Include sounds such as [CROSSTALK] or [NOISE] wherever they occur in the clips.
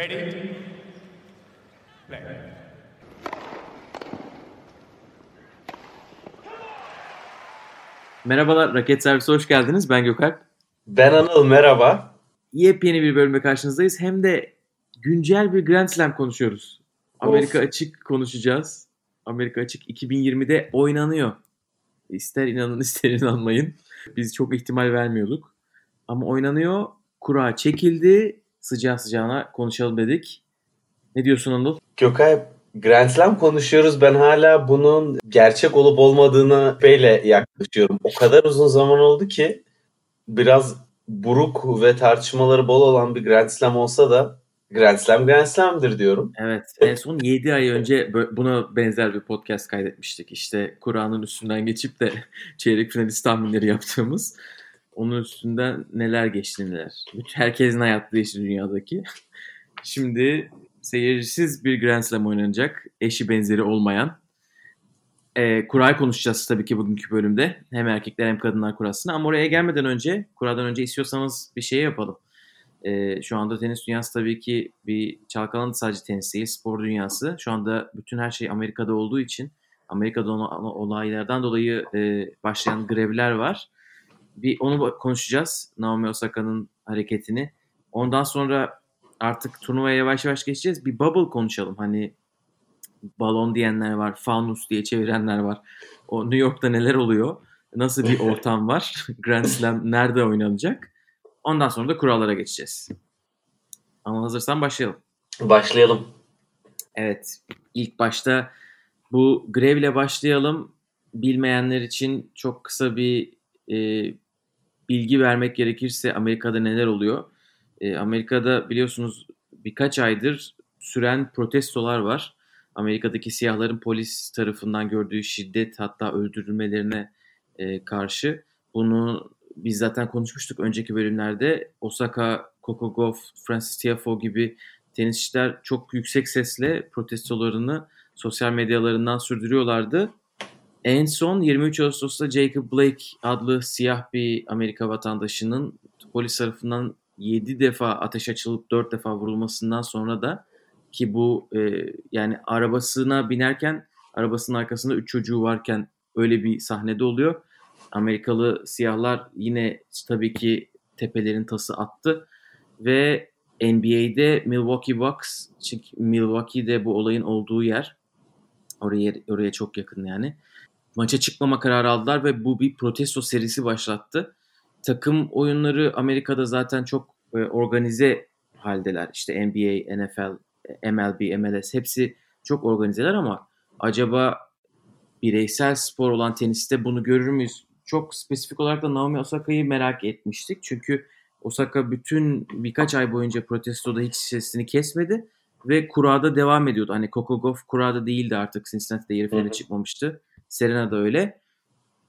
Ready? Play. Merhabalar, Raket Servisi hoş geldiniz. Ben Gökalp. Ben Anıl merhaba. Yepyeni bir bölümle karşınızdayız. Hem de güncel bir Grand Slam konuşuyoruz. Amerika Of. Açık konuşacağız. Amerika Açık 2020'de oynanıyor. İster inanın [LAUGHS] ister inanmayın. Biz çok ihtimal vermiyorduk. Ama oynanıyor. Kura çekildi. Sıcağı sıcağına konuşalım dedik. Ne diyorsun Anıl? Gökay Grand Slam konuşuyoruz. Ben hala bunun gerçek olup olmadığına böyle yaklaşıyorum. O kadar uzun zaman oldu ki biraz buruk ve tartışmaları bol olan bir Grand Slam olsa da Grand Slam Grand Slam'dır diyorum. Evet. En son 7 ay önce buna benzer bir podcast kaydetmiştik. İşte Kur'an'ın üstünden geçip de [LAUGHS] çeyrek finalist tahminleri yaptığımız. Onun üstünden neler geçti neler. Herkesin hayatı değişti dünyadaki. [LAUGHS] Şimdi seyircisiz bir Grand Slam oynanacak. Eşi benzeri olmayan. Ee, kurayı konuşacağız tabii ki bugünkü bölümde. Hem erkekler hem kadınlar kurasını. Ama oraya gelmeden önce, kuradan önce istiyorsanız bir şey yapalım. Ee, şu anda tenis dünyası tabii ki bir çalkalandı sadece tenis değil, spor dünyası. Şu anda bütün her şey Amerika'da olduğu için Amerika'da olaylardan dolayı e, başlayan grevler var. Bir onu konuşacağız. Naomi Osaka'nın hareketini. Ondan sonra artık turnuvaya yavaş yavaş geçeceğiz. Bir bubble konuşalım. Hani balon diyenler var, fanus diye çevirenler var. O New York'ta neler oluyor? Nasıl bir [LAUGHS] ortam var? [LAUGHS] Grand Slam nerede oynanacak? Ondan sonra da kurallara geçeceğiz. Ama hazırsan başlayalım. Başlayalım. Evet, ilk başta bu grevle başlayalım. Bilmeyenler için çok kısa bir e, bilgi vermek gerekirse Amerika'da neler oluyor? E, Amerika'da biliyorsunuz birkaç aydır süren protestolar var. Amerika'daki siyahların polis tarafından gördüğü şiddet hatta öldürülmelerine e, karşı. Bunu biz zaten konuşmuştuk önceki bölümlerde. Osaka, Coco Gauff, Francis Tiafoe gibi tenisçiler çok yüksek sesle protestolarını sosyal medyalarından sürdürüyorlardı. En son 23 Ağustos'ta Jacob Blake adlı siyah bir Amerika vatandaşının polis tarafından 7 defa ateş açılıp 4 defa vurulmasından sonra da ki bu e, yani arabasına binerken arabasının arkasında 3 çocuğu varken öyle bir sahnede oluyor. Amerikalı siyahlar yine tabii ki tepelerin tası attı ve NBA'de Milwaukee Bucks, çünkü Milwaukee'de bu olayın olduğu yer. Oraya oraya çok yakın yani. Maça çıkmama kararı aldılar ve bu bir protesto serisi başlattı. Takım oyunları Amerika'da zaten çok e, organize haldeler. İşte NBA, NFL, MLB, MLS hepsi çok organizeler ama acaba bireysel spor olan teniste bunu görür müyüz? Çok spesifik olarak da Naomi Osaka'yı merak etmiştik. Çünkü Osaka bütün birkaç ay boyunca protestoda hiç sesini kesmedi ve kurada devam ediyordu. Hani Coco Gauff kurada değildi artık Cincinnati'de yarı finale çıkmamıştı. Serena da öyle.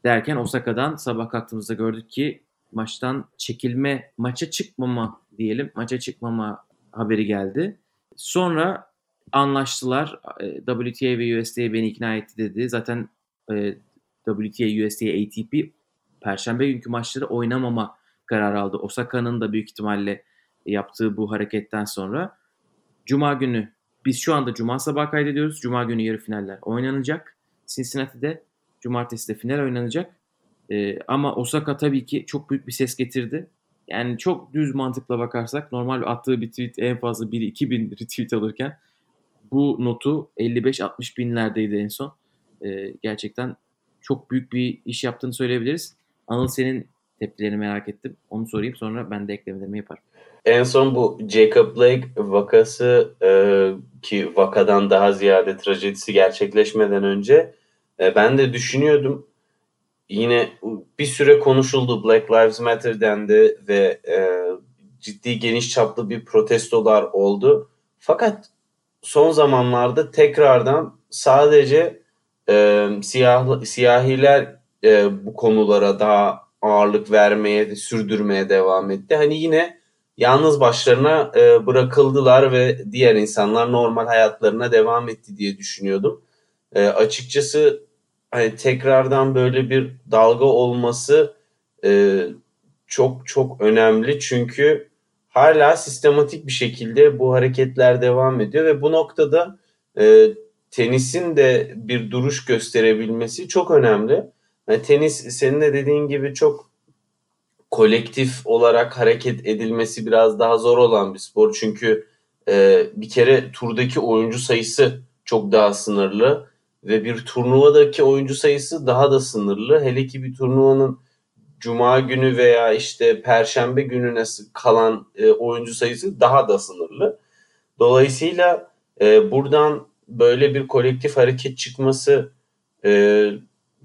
Derken Osaka'dan sabah kalktığımızda gördük ki maçtan çekilme, maça çıkmama diyelim, maça çıkmama haberi geldi. Sonra anlaştılar. E, WTA ve USTA beni ikna etti dedi. Zaten e, WTA, USTA, ATP Perşembe günkü maçları oynamama kararı aldı. Osaka'nın da büyük ihtimalle yaptığı bu hareketten sonra. Cuma günü, biz şu anda Cuma sabah kaydediyoruz. Cuma günü yarı finaller oynanacak. Cincinnati'de, Cumartesi de final oynanacak. Ee, ama Osaka tabii ki çok büyük bir ses getirdi. Yani çok düz mantıkla bakarsak normal attığı bir tweet en fazla 1-2 bin retweet alırken bu notu 55-60 binlerdeydi en son. Ee, gerçekten çok büyük bir iş yaptığını söyleyebiliriz. Anıl senin tepkilerini merak ettim. Onu sorayım sonra ben de eklemelerimi yaparım. En son bu Jacob Blake vakası e, ki vakadan daha ziyade trajedisi gerçekleşmeden önce e, ben de düşünüyordum. Yine bir süre konuşuldu Black Lives Matter dendi ve e, ciddi geniş çaplı bir protestolar oldu. Fakat son zamanlarda tekrardan sadece e, siyah siyahiler e, bu konulara daha ağırlık vermeye, sürdürmeye devam etti. Hani yine yalnız başlarına e, bırakıldılar ve diğer insanlar normal hayatlarına devam etti diye düşünüyordum. E, açıkçası hani tekrardan böyle bir dalga olması e, çok çok önemli çünkü hala sistematik bir şekilde bu hareketler devam ediyor ve bu noktada e, tenisin de bir duruş gösterebilmesi çok önemli. Yani tenis senin de dediğin gibi çok kolektif olarak hareket edilmesi biraz daha zor olan bir spor. Çünkü e, bir kere turdaki oyuncu sayısı çok daha sınırlı ve bir turnuvadaki oyuncu sayısı daha da sınırlı. Hele ki bir turnuvanın cuma günü veya işte perşembe gününe kalan e, oyuncu sayısı daha da sınırlı. Dolayısıyla e, buradan böyle bir kolektif hareket çıkması e,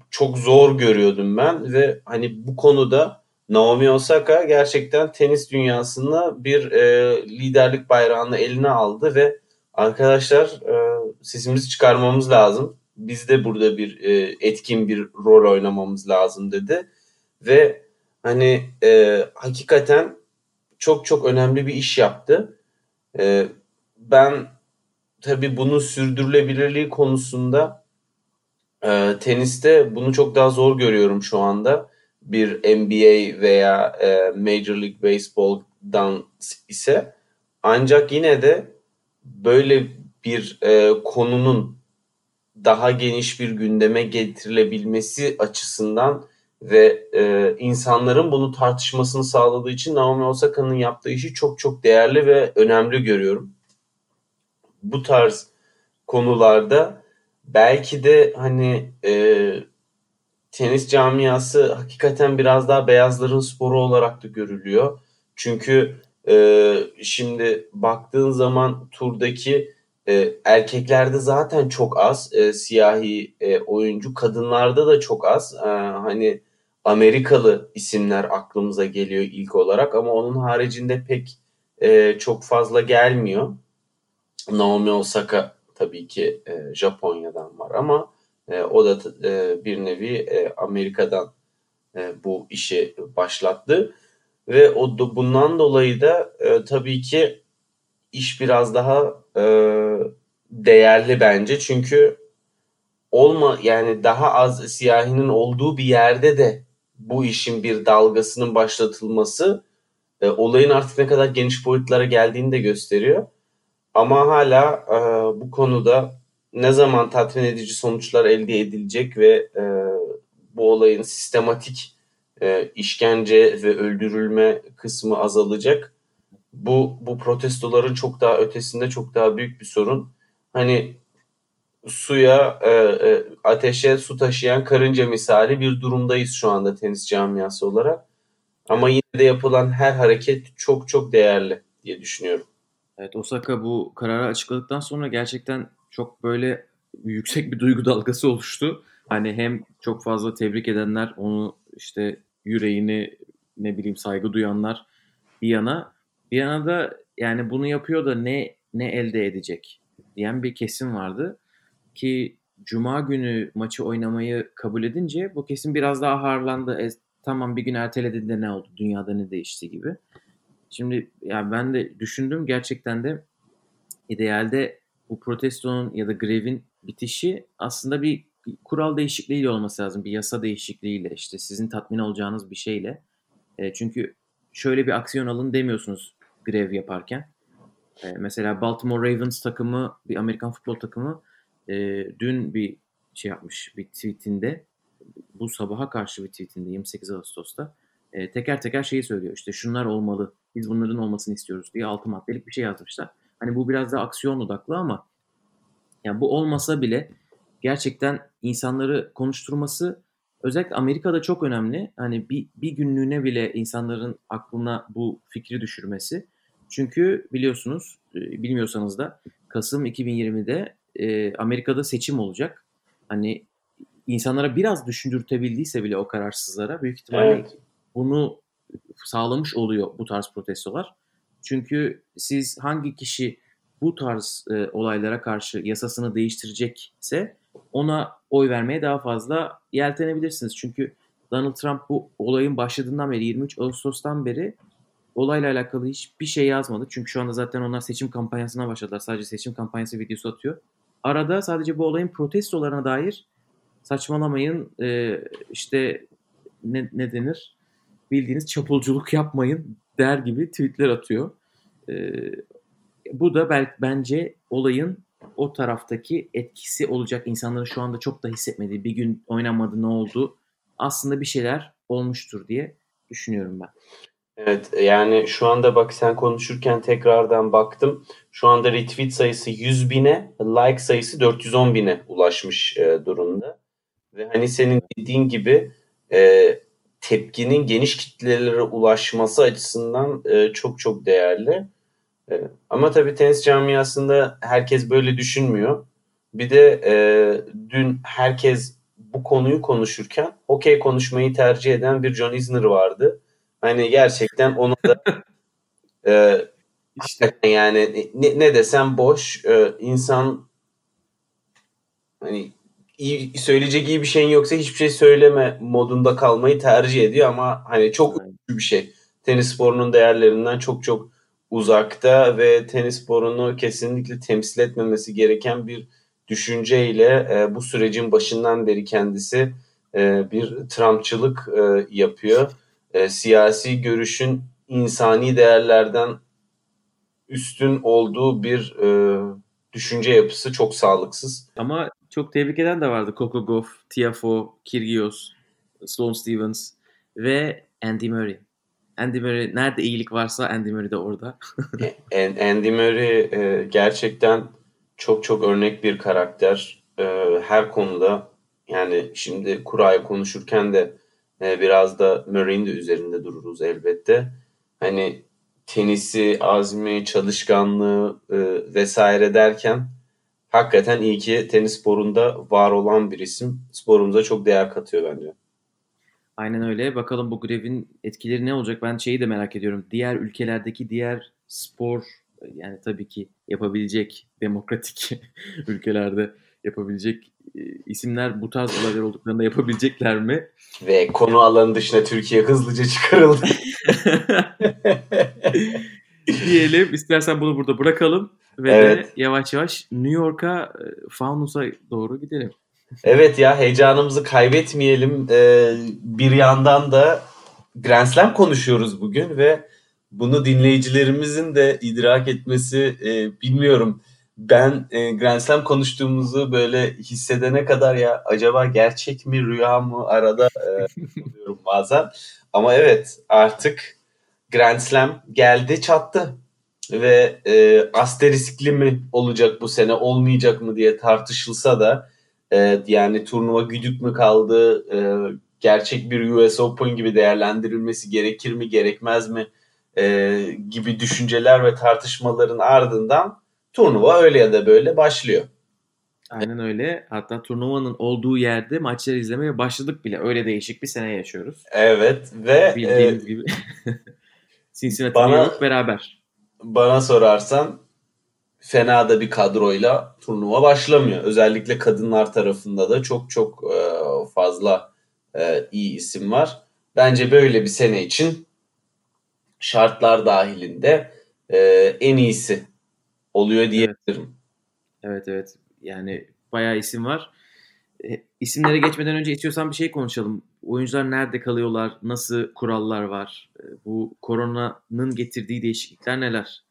çok zor görüyordum ben ve hani bu konuda Naomi Osaka gerçekten tenis dünyasında bir e, liderlik bayrağını eline aldı ve arkadaşlar e, sesimizi çıkarmamız lazım. Biz de burada bir e, etkin bir rol oynamamız lazım dedi. Ve hani e, hakikaten çok çok önemli bir iş yaptı. E, ben tabii bunun sürdürülebilirliği konusunda e, teniste bunu çok daha zor görüyorum şu anda. Bir NBA veya e, Major League Baseball'dan ise ancak yine de böyle bir e, konunun daha geniş bir gündeme getirilebilmesi açısından ve e, insanların bunu tartışmasını sağladığı için Naomi Osaka'nın yaptığı işi çok çok değerli ve önemli görüyorum. Bu tarz konularda belki de hani e, tenis camiası hakikaten biraz daha beyazların sporu olarak da görülüyor. Çünkü e, şimdi baktığın zaman turdaki e, erkeklerde zaten çok az e, siyahi e, oyuncu, kadınlarda da çok az. E, hani Amerikalı isimler aklımıza geliyor ilk olarak ama onun haricinde pek e, çok fazla gelmiyor. Naomi Osaka tabii ki e, Japonya'dan var ama e, o da e, bir nevi e, Amerika'dan e, bu işi başlattı ve o da, bundan dolayı da e, tabii ki iş biraz daha e, değerli bence çünkü olma yani daha az siyahinin olduğu bir yerde de bu işin bir dalgasının başlatılması e, olayın artık ne kadar geniş boyutlara geldiğini de gösteriyor. Ama hala e, bu konuda ne zaman tatmin edici sonuçlar elde edilecek ve e, bu olayın sistematik e, işkence ve öldürülme kısmı azalacak. Bu bu protestoların çok daha ötesinde çok daha büyük bir sorun. Hani suya, e, e, ateşe su taşıyan karınca misali bir durumdayız şu anda tenis camiası olarak. Ama yine de yapılan her hareket çok çok değerli diye düşünüyorum. Evet Osaka bu kararı açıkladıktan sonra gerçekten çok böyle yüksek bir duygu dalgası oluştu. Hani hem çok fazla tebrik edenler, onu işte yüreğini ne bileyim saygı duyanlar bir yana, bir yana da yani bunu yapıyor da ne ne elde edecek diyen bir kesim vardı ki Cuma günü maçı oynamayı kabul edince bu kesim biraz daha harlandı. E, tamam bir gün ertelediğinde ne oldu? Dünyada ne değişti gibi. Şimdi yani ben de düşündüm gerçekten de idealde bu protestonun ya da grevin bitişi aslında bir kural değişikliğiyle olması lazım. Bir yasa değişikliğiyle işte sizin tatmin olacağınız bir şeyle. E, çünkü şöyle bir aksiyon alın demiyorsunuz grev yaparken. E, mesela Baltimore Ravens takımı bir Amerikan futbol takımı e, dün bir şey yapmış bir tweetinde bu sabaha karşı bir tweetinde 28 Ağustos'ta e, teker teker şeyi söylüyor. İşte şunlar olmalı. Biz bunların olmasını istiyoruz diye altı maddelik bir şey yazmışlar. Hani bu biraz da aksiyon odaklı ama yani bu olmasa bile gerçekten insanları konuşturması özellikle Amerika'da çok önemli. Hani bir, bir günlüğüne bile insanların aklına bu fikri düşürmesi. Çünkü biliyorsunuz, e, bilmiyorsanız da Kasım 2020'de e, Amerika'da seçim olacak. Hani insanlara biraz düşündürtebildiyse bile o kararsızlara büyük ihtimalle evet. bunu sağlamış oluyor bu tarz protestolar. Çünkü siz hangi kişi bu tarz e, olaylara karşı yasasını değiştirecekse ona oy vermeye daha fazla yeltenebilirsiniz. Çünkü Donald Trump bu olayın başladığından beri 23 Ağustos'tan beri olayla alakalı hiçbir şey yazmadı. Çünkü şu anda zaten onlar seçim kampanyasına başladılar. Sadece seçim kampanyası videosu atıyor. Arada sadece bu olayın protestolarına dair saçmalamayın e, işte ne, ne denir bildiğiniz çapulculuk yapmayın der gibi tweetler atıyor. Ee, bu da belki bence olayın o taraftaki etkisi olacak. İnsanların şu anda çok da hissetmediği bir gün oynanmadı ne oldu aslında bir şeyler olmuştur diye düşünüyorum ben. Evet yani şu anda bak sen konuşurken tekrardan baktım. Şu anda retweet sayısı 100 bine, like sayısı 410 bine ulaşmış e, durumda. Ve hani senin dediğin gibi e, tepkinin geniş kitlelere ulaşması açısından e, çok çok değerli. E, ama tabii tenis camiasında herkes böyle düşünmüyor. Bir de e, dün herkes bu konuyu konuşurken okey konuşmayı tercih eden bir John Isner vardı. Hani gerçekten ona da [LAUGHS] e, işte. yani ne, ne desem boş e, insan hani iyi, söyleyecek iyi bir şeyin yoksa hiçbir şey söyleme modunda kalmayı tercih ediyor ama hani çok üzücü bir şey. Tenis sporunun değerlerinden çok çok uzakta ve tenis sporunu kesinlikle temsil etmemesi gereken bir düşünceyle e, bu sürecin başından beri kendisi e, bir Trumpçılık e, yapıyor. E, siyasi görüşün insani değerlerden üstün olduğu bir e, düşünce yapısı çok sağlıksız. Ama çok tebrik eden de vardı. Coco Gauff, Tiafoe, Kyrgios, Sloane Stevens ve Andy Murray. Andy Murray nerede iyilik varsa Andy Murray de orada. [LAUGHS] Andy Murray e, gerçekten çok çok örnek bir karakter. E, her konuda yani şimdi kuraya konuşurken de e, biraz da Murray'in de üzerinde dururuz elbette. Hani tenisi, azmi, çalışkanlığı e, vesaire derken hakikaten iyi ki tenis sporunda var olan bir isim. Sporumuza çok değer katıyor bence. Aynen öyle. Bakalım bu grevin etkileri ne olacak? Ben şeyi de merak ediyorum. Diğer ülkelerdeki diğer spor yani tabii ki yapabilecek demokratik [LAUGHS] ülkelerde yapabilecek e, isimler bu tarz olaylar olduklarında yapabilecekler mi? Ve konu alanı dışına Türkiye hızlıca çıkarıldı. [LAUGHS] Diyelim. İstersen bunu burada bırakalım ve evet. de yavaş yavaş New York'a e, Faunus'a doğru gidelim. Evet ya heyecanımızı kaybetmeyelim. Ee, bir yandan da Grand Slam konuşuyoruz bugün ve bunu dinleyicilerimizin de idrak etmesi e, bilmiyorum. Ben e, Grand Slam konuştuğumuzu böyle hissedene kadar ya acaba gerçek mi rüya mı arada e, bazen. Ama evet artık Grand Slam geldi çattı ve e, asteriskli mi olacak bu sene olmayacak mı diye tartışılsa da e, yani turnuva güdük mü kaldı e, gerçek bir US Open gibi değerlendirilmesi gerekir mi gerekmez mi e, gibi düşünceler ve tartışmaların ardından turnuva öyle ya da böyle başlıyor. Aynen öyle. Hatta turnuvanın olduğu yerde maçları izlemeye başladık bile. Öyle değişik bir sene yaşıyoruz. Evet ve bildiğiniz e, gibi [LAUGHS] Cincinnati bana, beraber. Bana sorarsan fena da bir kadroyla turnuva başlamıyor. Özellikle kadınlar tarafında da çok çok e, fazla e, iyi isim var. Bence böyle bir sene için şartlar dahilinde e, en iyisi oluyor diyebilirim. Evet. evet evet yani bayağı isim var. E, isimlere geçmeden önce istiyorsan bir şey konuşalım. Oyuncular nerede kalıyorlar? Nasıl kurallar var? E, bu koronanın getirdiği değişiklikler neler?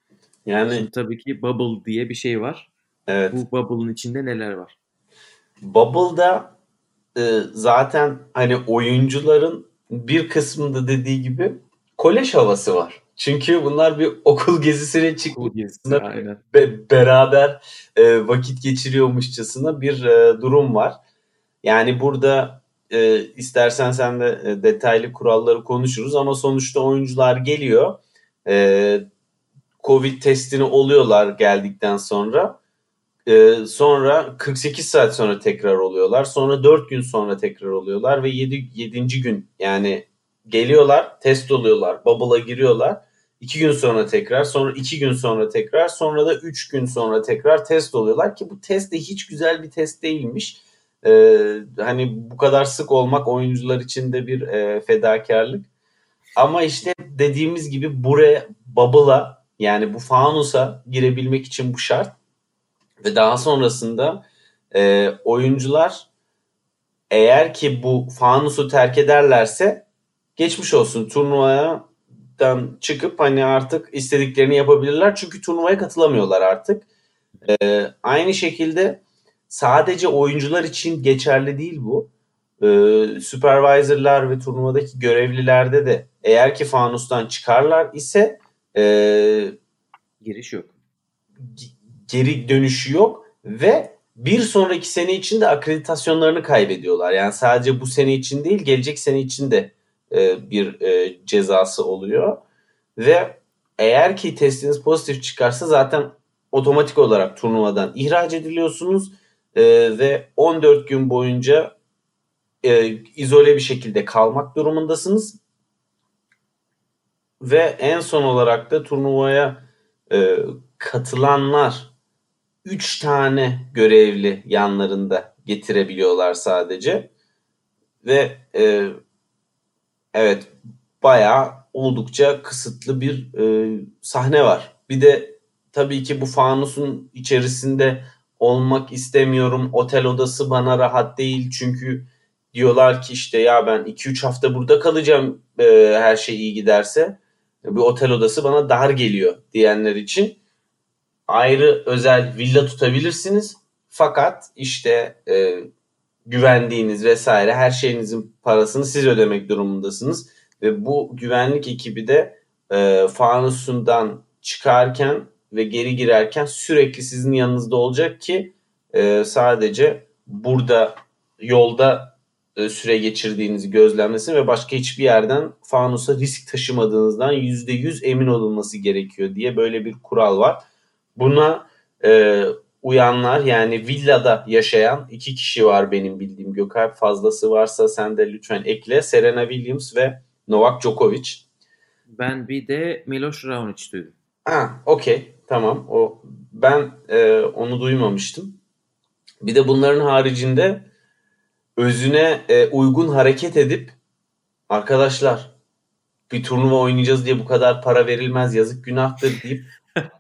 Yani Şimdi tabii ki bubble diye bir şey var. Evet. Bu bubble'ın içinde neler var? Bubble'da e, zaten hani oyuncuların bir kısmında dediği gibi kolej havası var. Çünkü bunlar bir okul gezisine çıkmışçasına be, beraber e, vakit geçiriyormuşçasına bir e, durum var. Yani burada e, istersen sen de e, detaylı kuralları konuşuruz ama sonuçta oyuncular geliyor. E, Covid testini oluyorlar geldikten sonra. E, sonra 48 saat sonra tekrar oluyorlar. Sonra 4 gün sonra tekrar oluyorlar ve 7. 7. gün yani geliyorlar, test oluyorlar, bubble'a giriyorlar. İki gün sonra tekrar, sonra iki gün sonra tekrar, sonra da üç gün sonra tekrar test oluyorlar ki bu test de hiç güzel bir test değilmiş. Ee, hani bu kadar sık olmak oyuncular için de bir e, fedakarlık. Ama işte dediğimiz gibi buraya bubble'a yani bu fanusa girebilmek için bu şart. Ve daha sonrasında e, oyuncular eğer ki bu fanusu terk ederlerse geçmiş olsun turnuvaya turnuvadan çıkıp hani artık istediklerini yapabilirler. Çünkü turnuvaya katılamıyorlar artık. Ee, aynı şekilde sadece oyuncular için geçerli değil bu. Ee, supervisorlar ve turnuvadaki görevlilerde de eğer ki fanustan çıkarlar ise e, Giriş yok. geri dönüşü yok ve bir sonraki sene için de akreditasyonlarını kaybediyorlar. Yani sadece bu sene için değil gelecek sene için de e, bir e, cezası oluyor. Ve eğer ki testiniz pozitif çıkarsa zaten otomatik olarak turnuvadan ihraç ediliyorsunuz e, ve 14 gün boyunca izole bir şekilde kalmak durumundasınız. Ve en son olarak da turnuvaya e, katılanlar 3 tane görevli yanlarında getirebiliyorlar sadece. Ve e, evet bayağı oldukça kısıtlı bir e, sahne var. Bir de tabii ki bu fanusun içerisinde olmak istemiyorum. Otel odası bana rahat değil çünkü diyorlar ki işte ya ben 2-3 hafta burada kalacağım e, her şey iyi giderse. Bir otel odası bana dar geliyor diyenler için ayrı özel villa tutabilirsiniz. Fakat işte e, güvendiğiniz vesaire her şeyinizin parasını siz ödemek durumundasınız. Ve bu güvenlik ekibi de e, fanusundan çıkarken ve geri girerken sürekli sizin yanınızda olacak ki e, sadece burada yolda e, süre geçirdiğinizi gözlemlesin ve başka hiçbir yerden fanusa risk taşımadığınızdan %100 emin olunması gerekiyor diye böyle bir kural var. Buna e, uyanlar yani villada yaşayan iki kişi var benim bildiğim Gökalp fazlası varsa sen de lütfen ekle. Serena Williams ve Novak Djokovic. Ben bir de Miloš Raonic duydum. Ha, okey. Tamam. O ben e, onu duymamıştım. Bir de bunların haricinde özüne e, uygun hareket edip arkadaşlar bir turnuva oynayacağız diye bu kadar para verilmez yazık günahtır deyip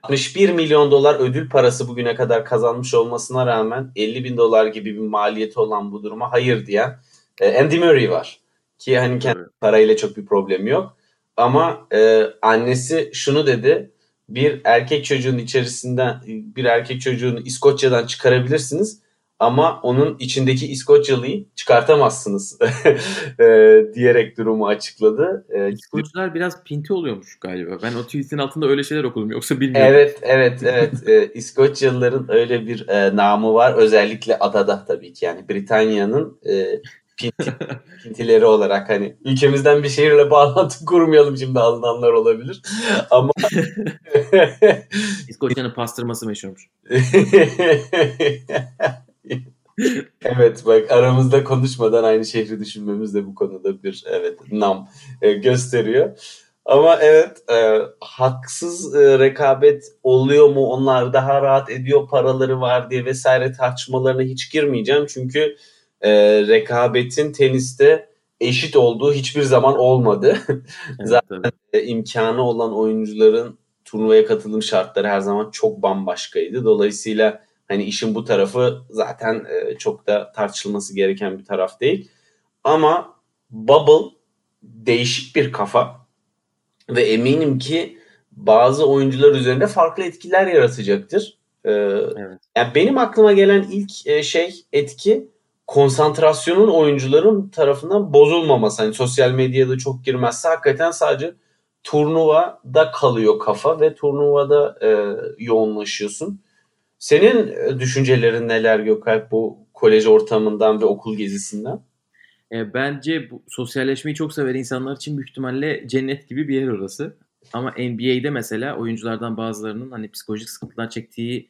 61 milyon dolar ödül parası bugüne kadar kazanmış olmasına rağmen 50 bin dolar gibi bir maliyeti olan bu duruma hayır diyen e, Andy Murray var. Ki hani kendi parayla çok bir problemi yok. Ama e, annesi şunu dedi. Bir erkek çocuğun içerisinden bir erkek çocuğunu İskoçya'dan çıkarabilirsiniz ama onun içindeki İskoçyalıyı çıkartamazsınız [LAUGHS] e, diyerek durumu açıkladı. E, İskoçlar biraz pinti oluyormuş galiba. Ben o tweetin altında öyle şeyler okudum yoksa bilmiyorum. Evet, evet, evet. e, İskoçyalıların öyle bir e, namı var. Özellikle adada tabii ki. Yani Britanya'nın e, pinti, [LAUGHS] pintileri olarak hani ülkemizden bir şehirle bağlantı kurmayalım şimdi alınanlar olabilir. Ama [LAUGHS] İskoçya'nın pastırması meşhurmuş. Evet bak aramızda konuşmadan aynı şehri düşünmemiz de bu konuda bir evet nam e, gösteriyor. Ama evet e, haksız e, rekabet oluyor mu onlar daha rahat ediyor paraları var diye vesaire tartışmalarına hiç girmeyeceğim. Çünkü e, rekabetin teniste eşit olduğu hiçbir zaman olmadı. [LAUGHS] Evet, Zaten e, imkanı olan oyuncuların turnuvaya katılım şartları her zaman çok bambaşkaydı. Dolayısıyla hani işin bu tarafı zaten e, çok da tartışılması gereken bir taraf değil. Ama Bubble değişik bir kafa ve eminim ki bazı oyuncular üzerinde farklı etkiler yaratacaktır. Ee, Evet. yani benim aklıma gelen ilk e, şey etki konsantrasyonun oyuncuların tarafından bozulmaması. Hani sosyal medyada çok girmezse hakikaten sadece turnuvada kalıyor kafa ve turnuvada e, yoğunlaşıyorsun. Senin e, düşüncelerin neler Gökalp bu kolej ortamından ve okul gezisinden? E, bence bu sosyalleşmeyi çok sever insanlar için büyük ihtimalle cennet gibi bir yer orası. Ama NBA'de mesela oyunculardan bazılarının hani psikolojik sıkıntılar çektiği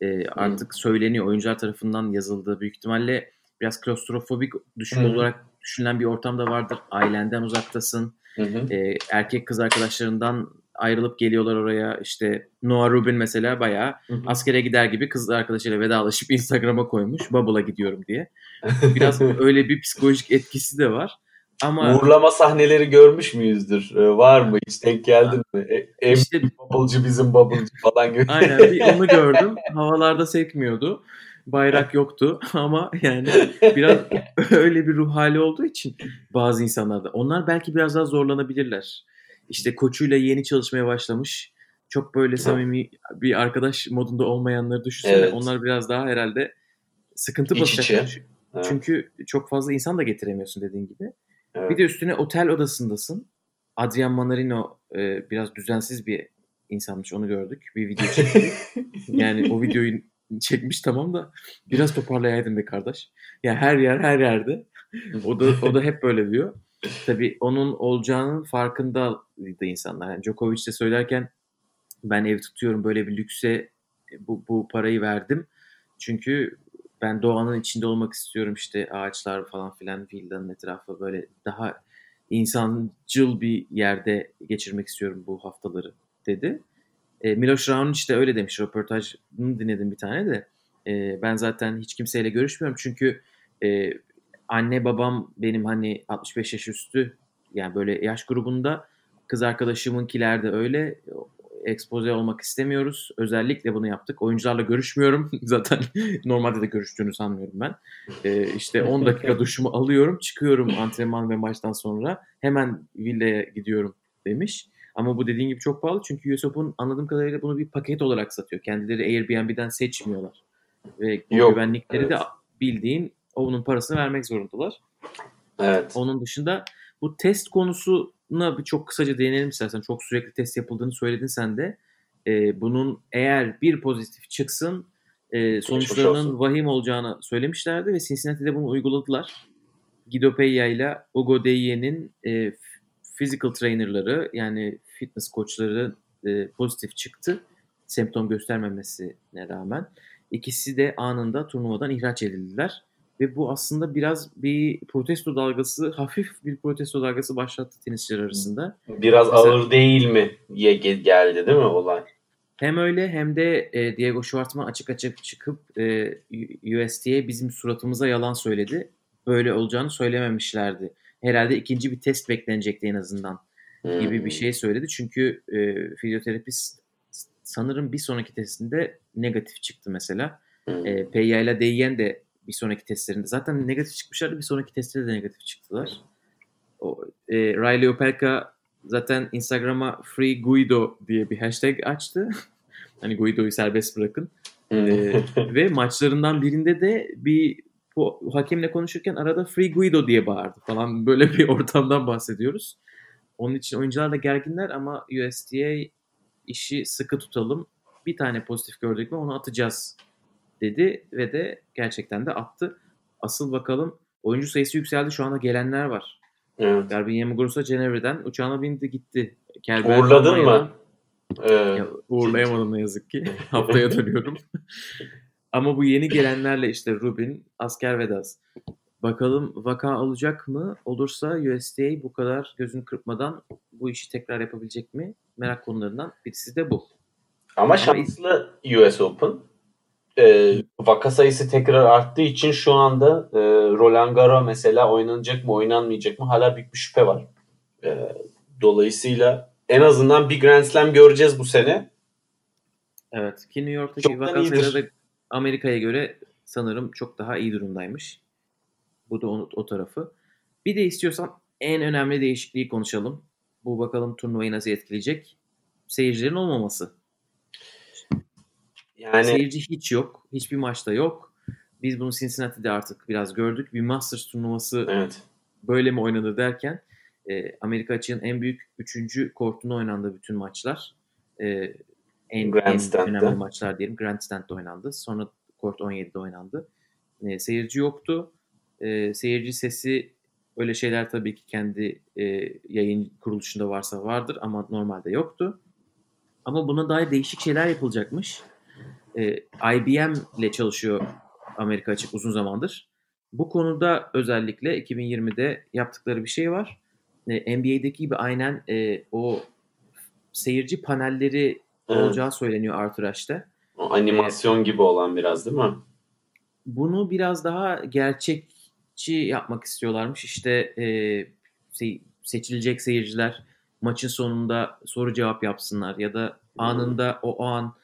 e, artık söyleniyor. Oyuncular tarafından yazıldığı büyük ihtimalle biraz klostrofobik düşün Hı. olarak düşünülen bir ortamda vardır. Ailenden uzaktasın. Hı hı. E, erkek kız arkadaşlarından ayrılıp geliyorlar oraya. İşte Noah Rubin mesela bayağı Hı hı. askere gider gibi kız arkadaşıyla vedalaşıp Instagram'a koymuş. Bubble'a gidiyorum diye. [LAUGHS] Biraz öyle bir psikolojik etkisi de var. Ama Uğurlama sahneleri görmüş müyüzdür? Ee, var mı? Hiç denk geldin mi? E, işte bubble'cı bizim bubble'cı falan gibi. aynen bir [LAUGHS] onu gördüm. Havalarda sekmiyordu. Bayrak yoktu [LAUGHS] ama yani biraz öyle bir ruh hali olduğu için bazı insanlarda onlar belki biraz daha zorlanabilirler. İşte koçuyla yeni çalışmaya başlamış. Çok böyle samimi bir arkadaş modunda olmayanları düşünsene. Evet. Onlar biraz daha herhalde sıkıntı İç basacaklar. içe. Evet. Çünkü çok fazla insan da getiremiyorsun dediğin gibi. Evet. Bir de üstüne otel odasındasın. Adrian Manarino e, biraz düzensiz bir insanmış onu gördük. Bir video çekti. [LAUGHS] yani o videoyu çekmiş tamam da biraz toparlayaydın be kardeş. Ya her yer her yerde. O da o da hep böyle diyor. Tabii onun olacağının farkındaydı insanlar. Yani Djokovic de söylerken ben ev tutuyorum böyle bir lükse bu, bu parayı verdim. Çünkü ben doğanın içinde olmak istiyorum işte ağaçlar falan filan villanın etrafı böyle daha insancıl bir yerde geçirmek istiyorum bu haftaları dedi. E, Miloš Raonic de öyle demiş. Röportajını dinledim bir tane de. E, ben zaten hiç kimseyle görüşmüyorum çünkü e, anne babam benim hani 65 yaş üstü yani böyle yaş grubunda kız arkadaşımınkiler de öyle ekspoze olmak istemiyoruz. Özellikle bunu yaptık. Oyuncularla görüşmüyorum. [LAUGHS] Zaten normalde de görüştüğünü sanmıyorum ben. Ee, işte 10 [LAUGHS] dakika duşumu alıyorum. Çıkıyorum antrenman ve maçtan sonra. Hemen villaya gidiyorum demiş. Ama bu dediğin gibi çok pahalı. Çünkü US Open anladığım kadarıyla bunu bir paket olarak satıyor. Kendileri Airbnb'den seçmiyorlar. Ve Yok, güvenlikleri de evet. Bildiğin onun parasını vermek zorundalar. Evet. Onun dışında bu test konusuna bir çok kısaca değinelim istersen. Çok sürekli test yapıldığını söyledin sen de. Ee, bunun eğer bir pozitif çıksın e, sonuçlarının vahim olacağını söylemişlerdi ve Cincinnati'de bunu uyguladılar. Guido Peña ile Ugo Deiye'nin e, physical trainerları yani fitness koçları e, pozitif çıktı. Semptom göstermemesine rağmen. İkisi de anında turnuvadan ihraç edildiler. Ve bu aslında biraz bir protesto dalgası, hafif bir protesto dalgası başlattı tenisçiler arasında. Biraz Mesela- ağır değil mi? Ye ge- geldi değil mi olay? Hem öyle hem de e, Diego Schwartzman açık açık çıkıp e, USD'ye bizim suratımıza yalan söyledi. Böyle olacağını söylememişlerdi. Herhalde ikinci bir test beklenecekti en azından gibi bir Hmm. şey söyledi. Çünkü e, fizyoterapist sanırım bir sonraki testinde negatif çıktı mesela. Hmm. E, Peya ile Deyen de bir sonraki testlerinde zaten negatif çıkmışlardı. Bir sonraki testte de negatif çıktılar. O, e, Riley Opelka zaten Instagram'a Free Guido diye bir hashtag açtı. [LAUGHS] hani Guido'yu serbest bırakın. Hmm. E, [LAUGHS] ve maçlarından birinde de bir bu hakemle konuşurken arada Free Guido diye bağırdı falan. Böyle bir [LAUGHS] ortamdan bahsediyoruz. Onun için oyuncular da gerginler ama USDA işi sıkı tutalım. Bir tane pozitif gördük mü onu atacağız dedi ve de gerçekten de attı. Asıl bakalım oyuncu sayısı yükseldi. Şu anda gelenler var. evet. Garbine Muguruza Cenevre'den uçağına bindi gitti. Kerber Uğurladın Almanya'dan- mı? Ee, Ya, uğurlayamadım ne yazık ki. [LAUGHS] Haftaya dönüyorum. Ama bu yeni gelenlerle işte Rubin, Asker Vedaz. Bakalım vaka olacak mı? Olursa USDA bu kadar gözünü kırpmadan bu işi tekrar yapabilecek mi? Merak konularından birisi de bu. Ama şanslı US Open. Ee, vaka sayısı tekrar arttığı için şu anda e, Roland Garros mesela oynanacak mı oynanmayacak mı hala büyük bir şüphe var. Ee, dolayısıyla en azından bir Grand Slam göreceğiz bu sene. Evet. Ki New York'taki Çoktan vaka iyidir. sayıları da Amerika'ya göre sanırım çok daha iyi durumdaymış. Bu da o, o tarafı. Bir de istiyorsan en önemli değişikliği konuşalım. Bu bakalım turnuvayı nasıl etkileyecek? Seyircilerin olmaması. Yani Seyirci hiç yok. Hiçbir maçta yok. Biz bunu Cincinnati'de artık biraz gördük. Bir Masters turnuvası evet. böyle mi oynanır derken e, Amerika açığın en büyük üçüncü kortunda oynandı bütün maçlar. E, en, en Grandstand'da. önemli maçlar diyelim. Grandstand'da oynandı. Sonra kort 17'de oynandı. E, seyirci yoktu. E, seyirci sesi öyle şeyler tabii ki kendi e, yayın kuruluşunda varsa vardır ama normalde yoktu. Ama buna dair değişik şeyler yapılacakmış. E, IBM ile çalışıyor Amerika Açık uzun zamandır. Bu konuda özellikle 2020'de yaptıkları bir şey var. E, NBA'deki gibi aynen e, o seyirci panelleri Evet. olacağı söyleniyor Arthur Ashe'te. O animasyon gibi olan biraz değil mi? Bunu biraz daha gerçekçi yapmak istiyorlarmış. İşte e, se- seçilecek seyirciler maçın sonunda soru cevap yapsınlar ya da anında o, o an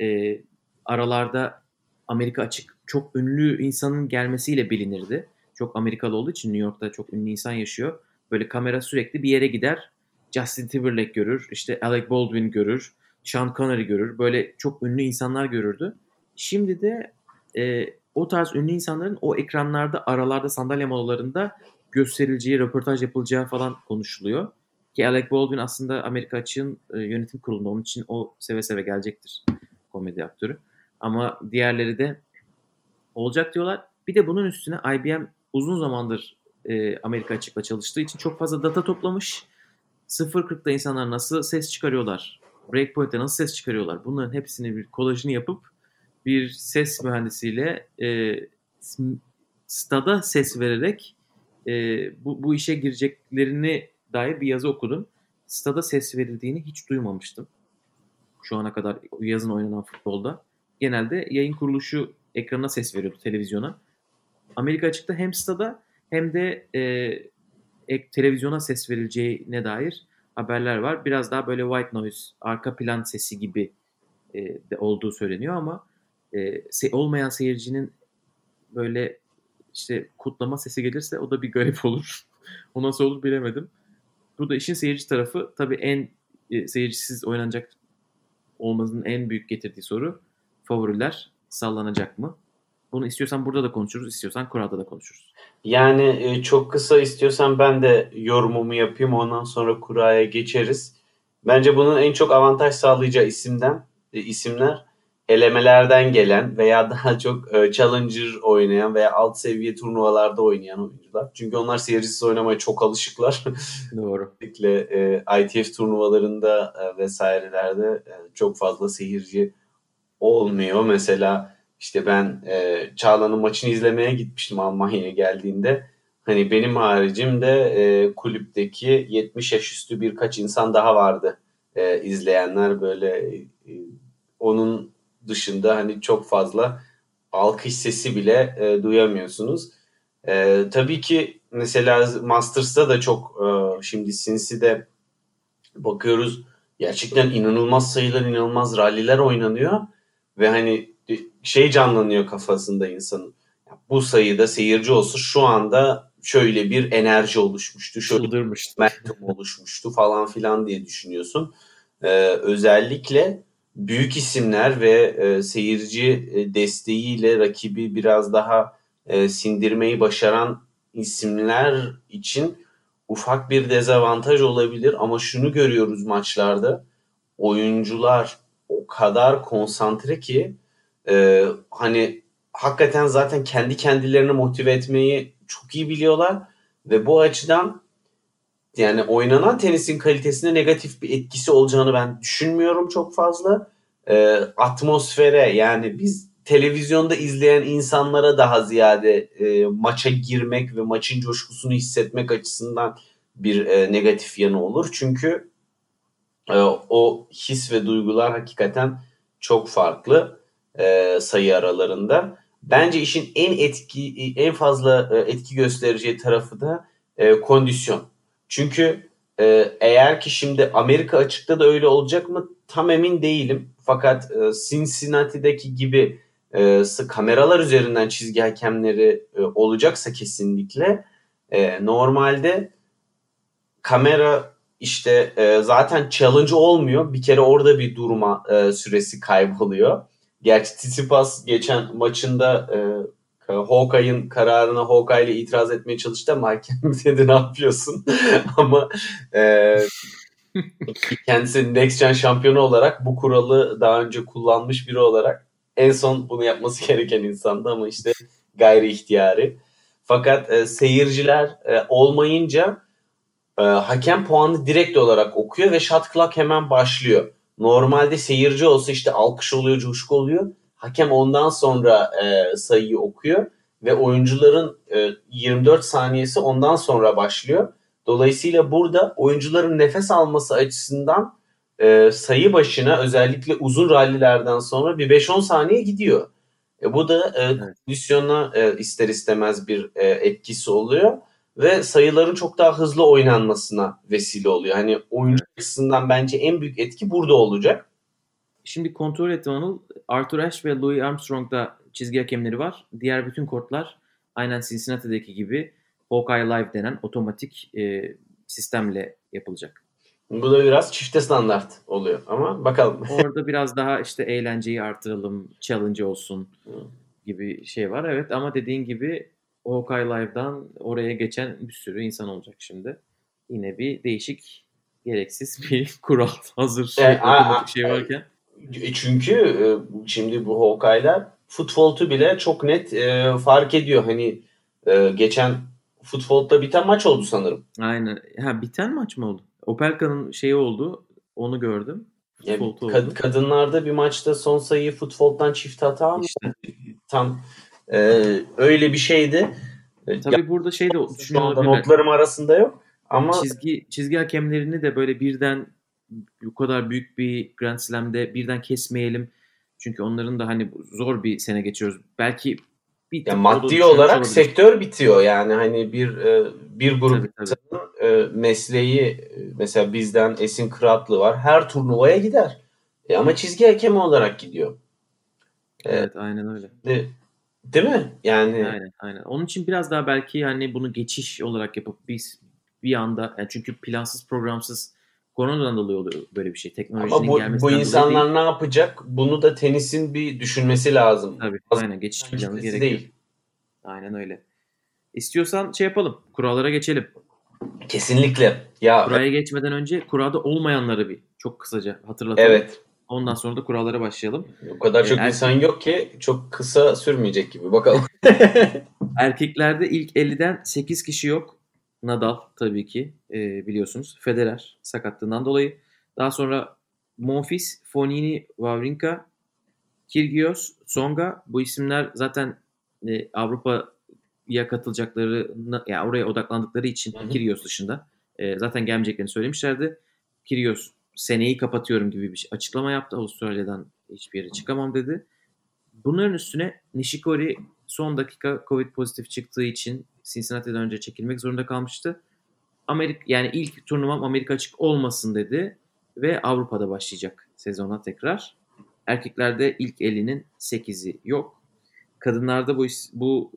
e, aralarda Amerika açık çok ünlü insanın gelmesiyle bilinirdi. Çok Amerikalı olduğu için New York'ta çok ünlü insan yaşıyor. Böyle kamera sürekli bir yere gider. Justin Timberlake görür, işte Alec Baldwin görür, Sean Connery görür. Böyle çok ünlü insanlar görürdü. Şimdi de e, o tarz ünlü insanların o ekranlarda aralarda sandalye molalarında gösterileceği, röportaj yapılacağı falan konuşuluyor. Ki Alec Baldwin aslında Amerika Açık'ın e, yönetim kurulunda. Onun için o seve seve gelecektir komedi aktörü. Ama diğerleri de olacak diyorlar. Bir de bunun üstüne IBM uzun zamandır e, Amerika Açık'la çalıştığı için çok fazla data toplamış. 0.40'da insanlar nasıl ses çıkarıyorlar? Breakpoint'te nasıl ses çıkarıyorlar? Bunların hepsini bir kolajını yapıp bir ses mühendisiyle e, stada ses vererek e, bu, bu işe gireceklerini dair bir yazı okudum. Stada ses verildiğini hiç duymamıştım. Şu ana kadar yazın oynanan futbolda. Genelde yayın kuruluşu ekrana ses veriyordu televizyona. Amerika açıkta hem stada hem de e, televizyona ses verileceğine dair haberler var. Biraz daha böyle white noise, arka plan sesi gibi e, de olduğu söyleniyor ama e, se- olmayan seyircinin böyle işte kutlama sesi gelirse o da bir garip olur. [LAUGHS] o nasıl olur bilemedim. Bu da işin seyirci tarafı. Tabii en e, seyircisiz oynanacak olmasının en büyük getirdiği soru favoriler sallanacak mı? Bunu istiyorsan burada da konuşuruz, istiyorsan kurada da konuşuruz. Yani e, çok kısa istiyorsan ben de yorumumu yapayım ondan sonra kuraya geçeriz. Bence bunun en çok avantaj sağlayacağı isimden e, isimler elemelerden gelen veya [LAUGHS] daha çok e, challenger oynayan veya alt seviye turnuvalarda oynayan oyuncular. Çünkü onlar seyircisiz oynamaya çok alışıklar. [LAUGHS] Doğru. Özellikle ITF turnuvalarında vesairelerde çok fazla seyirci olmuyor. Mesela işte ben e, Çağla'nın maçını izlemeye gitmiştim Almanya'ya geldiğinde. Hani benim haricimde e, kulüpteki 70 yaş üstü birkaç insan daha vardı e, izleyenler böyle e, onun dışında hani çok fazla alkış sesi bile e, duyamıyorsunuz. E, tabii ki mesela Masters'ta da çok e, şimdi Cincy'de bakıyoruz gerçekten inanılmaz sayılar inanılmaz ralliler oynanıyor ve hani şey canlanıyor kafasında insanın. Bu sayıda seyirci olsa şu anda şöyle bir enerji oluşmuştu. Şöyle momentum oluşmuştu falan filan diye düşünüyorsun. Ee, özellikle büyük isimler ve e, seyirci e, desteğiyle rakibi biraz daha e, sindirmeyi başaran isimler için ufak bir dezavantaj olabilir ama şunu görüyoruz maçlarda oyuncular o kadar konsantre ki e, hani hakikaten zaten kendi kendilerini motive etmeyi çok iyi biliyorlar ve bu açıdan yani oynanan tenisin kalitesine negatif bir etkisi olacağını ben düşünmüyorum çok fazla. E, atmosfere yani biz televizyonda izleyen insanlara daha ziyade e, maça girmek ve maçın coşkusunu hissetmek açısından bir e, negatif yanı olur. Çünkü o his ve duygular hakikaten çok farklı e, sayı aralarında. Bence işin en etki en fazla e, etki göstereceği tarafı da e, kondisyon. Çünkü e, eğer ki şimdi Amerika açıkta da öyle olacak mı tam emin değilim. Fakat e, Cincinnati'deki gibi e, kameralar üzerinden çizgi hakemleri e, olacaksa kesinlikle e, normalde kamera işte e, zaten challenge olmuyor. Bir kere orada bir durma e, süresi kayboluyor. Gerçi Tsitsipas geçen maçında e, Hawkeye'in kararına Hawkeye ile itiraz etmeye çalıştı ama hakem [LAUGHS] ne yapıyorsun? [LAUGHS] ama e, kendisi Next Gen şampiyonu olarak bu kuralı daha önce kullanmış biri olarak en son bunu yapması gereken insandı ama işte gayri ihtiyari. Fakat e, seyirciler e, olmayınca e, hakem puanı direkt olarak okuyor ve shot clock hemen başlıyor. Normalde seyirci olsa işte alkış oluyor, coşku oluyor. Hakem ondan sonra e, sayıyı okuyor ve oyuncuların e, 24 saniyesi ondan sonra başlıyor. Dolayısıyla burada oyuncuların nefes alması açısından e, sayı başına özellikle uzun rallilerden sonra bir 5-10 saniye gidiyor. E, bu da e, kondisyona e, ister istemez bir e, etkisi oluyor ve sayıların çok daha hızlı oynanmasına vesile oluyor. Hani oyuncu açısından bence en büyük etki burada olacak. Şimdi kontrol ettim Anıl. Arthur Ashe ve Louis Armstrong'da çizgi hakemleri var. Diğer bütün kortlar aynen Cincinnati'deki gibi Hawkeye Live denen otomatik e, sistemle yapılacak. Bu da biraz çifte standart oluyor ama bakalım. [LAUGHS] Orada biraz daha işte eğlenceyi artıralım, challenge olsun gibi şey var. Evet ama dediğin gibi Hawkeye Live'dan oraya geçen bir sürü insan olacak şimdi. Yine bir değişik, gereksiz [LAUGHS] bir kural hazır şey, Evet, a- şey varken. E, Çünkü e, şimdi bu Hawkeye'ler futboltu bile çok net e, fark ediyor. Hani e, geçen futbolda biten maç oldu sanırım. Aynen. Ha biten maç mı oldu? Opelka'nın şeyi oldu. Onu gördüm. Yani kad- oldu. kadınlarda bir maçta son sayıyı futboldan çift hata mı? İşte. Tam e, öyle bir şeydi. E, Tabii burada şey de Şu düşünüyor anda olabilirler. notlarım arasında yok. Ama Çizgi çizgi hakemlerini de böyle birden bu kadar büyük bir Grand Slam'de birden kesmeyelim. Çünkü onların da hani zor bir sene geçiyoruz. Belki bir ya da maddi düşürmüş olarak olabilir. sektör bitiyor. Yani hani bir e, bir grup Tabii, tabii. insanın e, mesleği e, mesela bizden Esin Kıratlı var. Her turnuvaya gider. E, ama çizgi hakemi olarak gidiyor. Evet aynen öyle. De- değil mi? Yani Aynen aynen. Onun için biraz daha belki hani bunu geçiş olarak yapıp biz bir anda yani çünkü plansız programsız koronadan dolayı oluyor böyle bir şey. Teknolojinin ama bu, gelmesinden bu insanlar değil. ne yapacak? Bunu da tenisin bir düşünmesi lazım. Tabii Az- aynen geçiş planı gerekiyor. değil. Aynen öyle. İstiyorsan şey yapalım. Kurallara geçelim. Kesinlikle. Ya Kuraya geçmeden önce kurada olmayanları bir çok kısaca hatırlatalım. evet. Ondan sonra da kurallara başlayalım. O kadar çok E, er- insan yok ki çok kısa sürmeyecek gibi. Bakalım. [LAUGHS] [LAUGHS] Erkeklerde ilk 50'den 8 kişi yok. Nadal tabii ki e, biliyorsunuz. Federer sakatlığından dolayı. Daha sonra Monfils, Fonini, Wawrinka, Kyrgios, Tsonga bu isimler zaten e, Avrupa'ya katılacakları yani oraya odaklandıkları için. Kyrgios dışında e, zaten gelmeyeceklerini söylemişlerdi. Kyrgios seneyi kapatıyorum gibi bir şey- açıklama yaptı. Avustralya'dan hiçbir yere çıkamam dedi. Bunların üstüne Nishikori son dakika Covid pozitif çıktığı için Cincinnati'den önce çekilmek zorunda kalmıştı. Amerika yani ilk turnuvam Amerika açık olmasın dedi ve Avrupa'da başlayacak sezona tekrar. Erkeklerde ilk 50'nin 8'i yok. Kadınlarda bu bu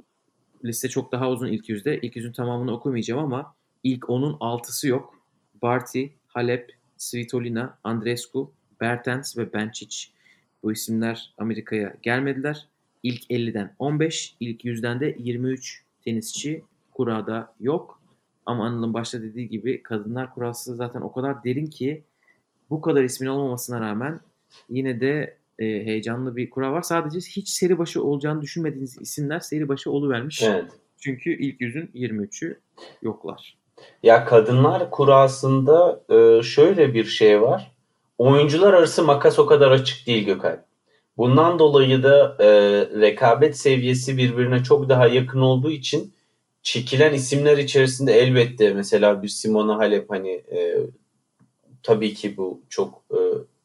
liste çok daha uzun ilk yüzde. İlk yüzün tamamını okumayacağım ama ilk 10'un 6'sı yok. Barty, Halep, Svitolina, Andrescu, Bertens ve Benčić. Bu isimler Amerika'ya gelmediler. İlk 50'den 15, ilk 100'den de 23 tenisçi kurada yok. Ama Anıl'ın başta dediği gibi kadınlar kurası zaten o kadar derin ki bu kadar ismin olmamasına rağmen yine de e, heyecanlı bir kura var. Sadece hiç seri başı olacağını düşünmediğiniz isimler seri başı oluvermiş. evet. Çünkü ilk yüzün 23'ü yoklar. Ya kadınlar kurasında e, şöyle bir şey var. Oyuncular arası makas o kadar açık değil Gökay. Bundan dolayı da e, rekabet seviyesi birbirine çok daha yakın olduğu için çekilen isimler içerisinde elbette mesela bir Simona Halep hani e, tabii ki bu çok e,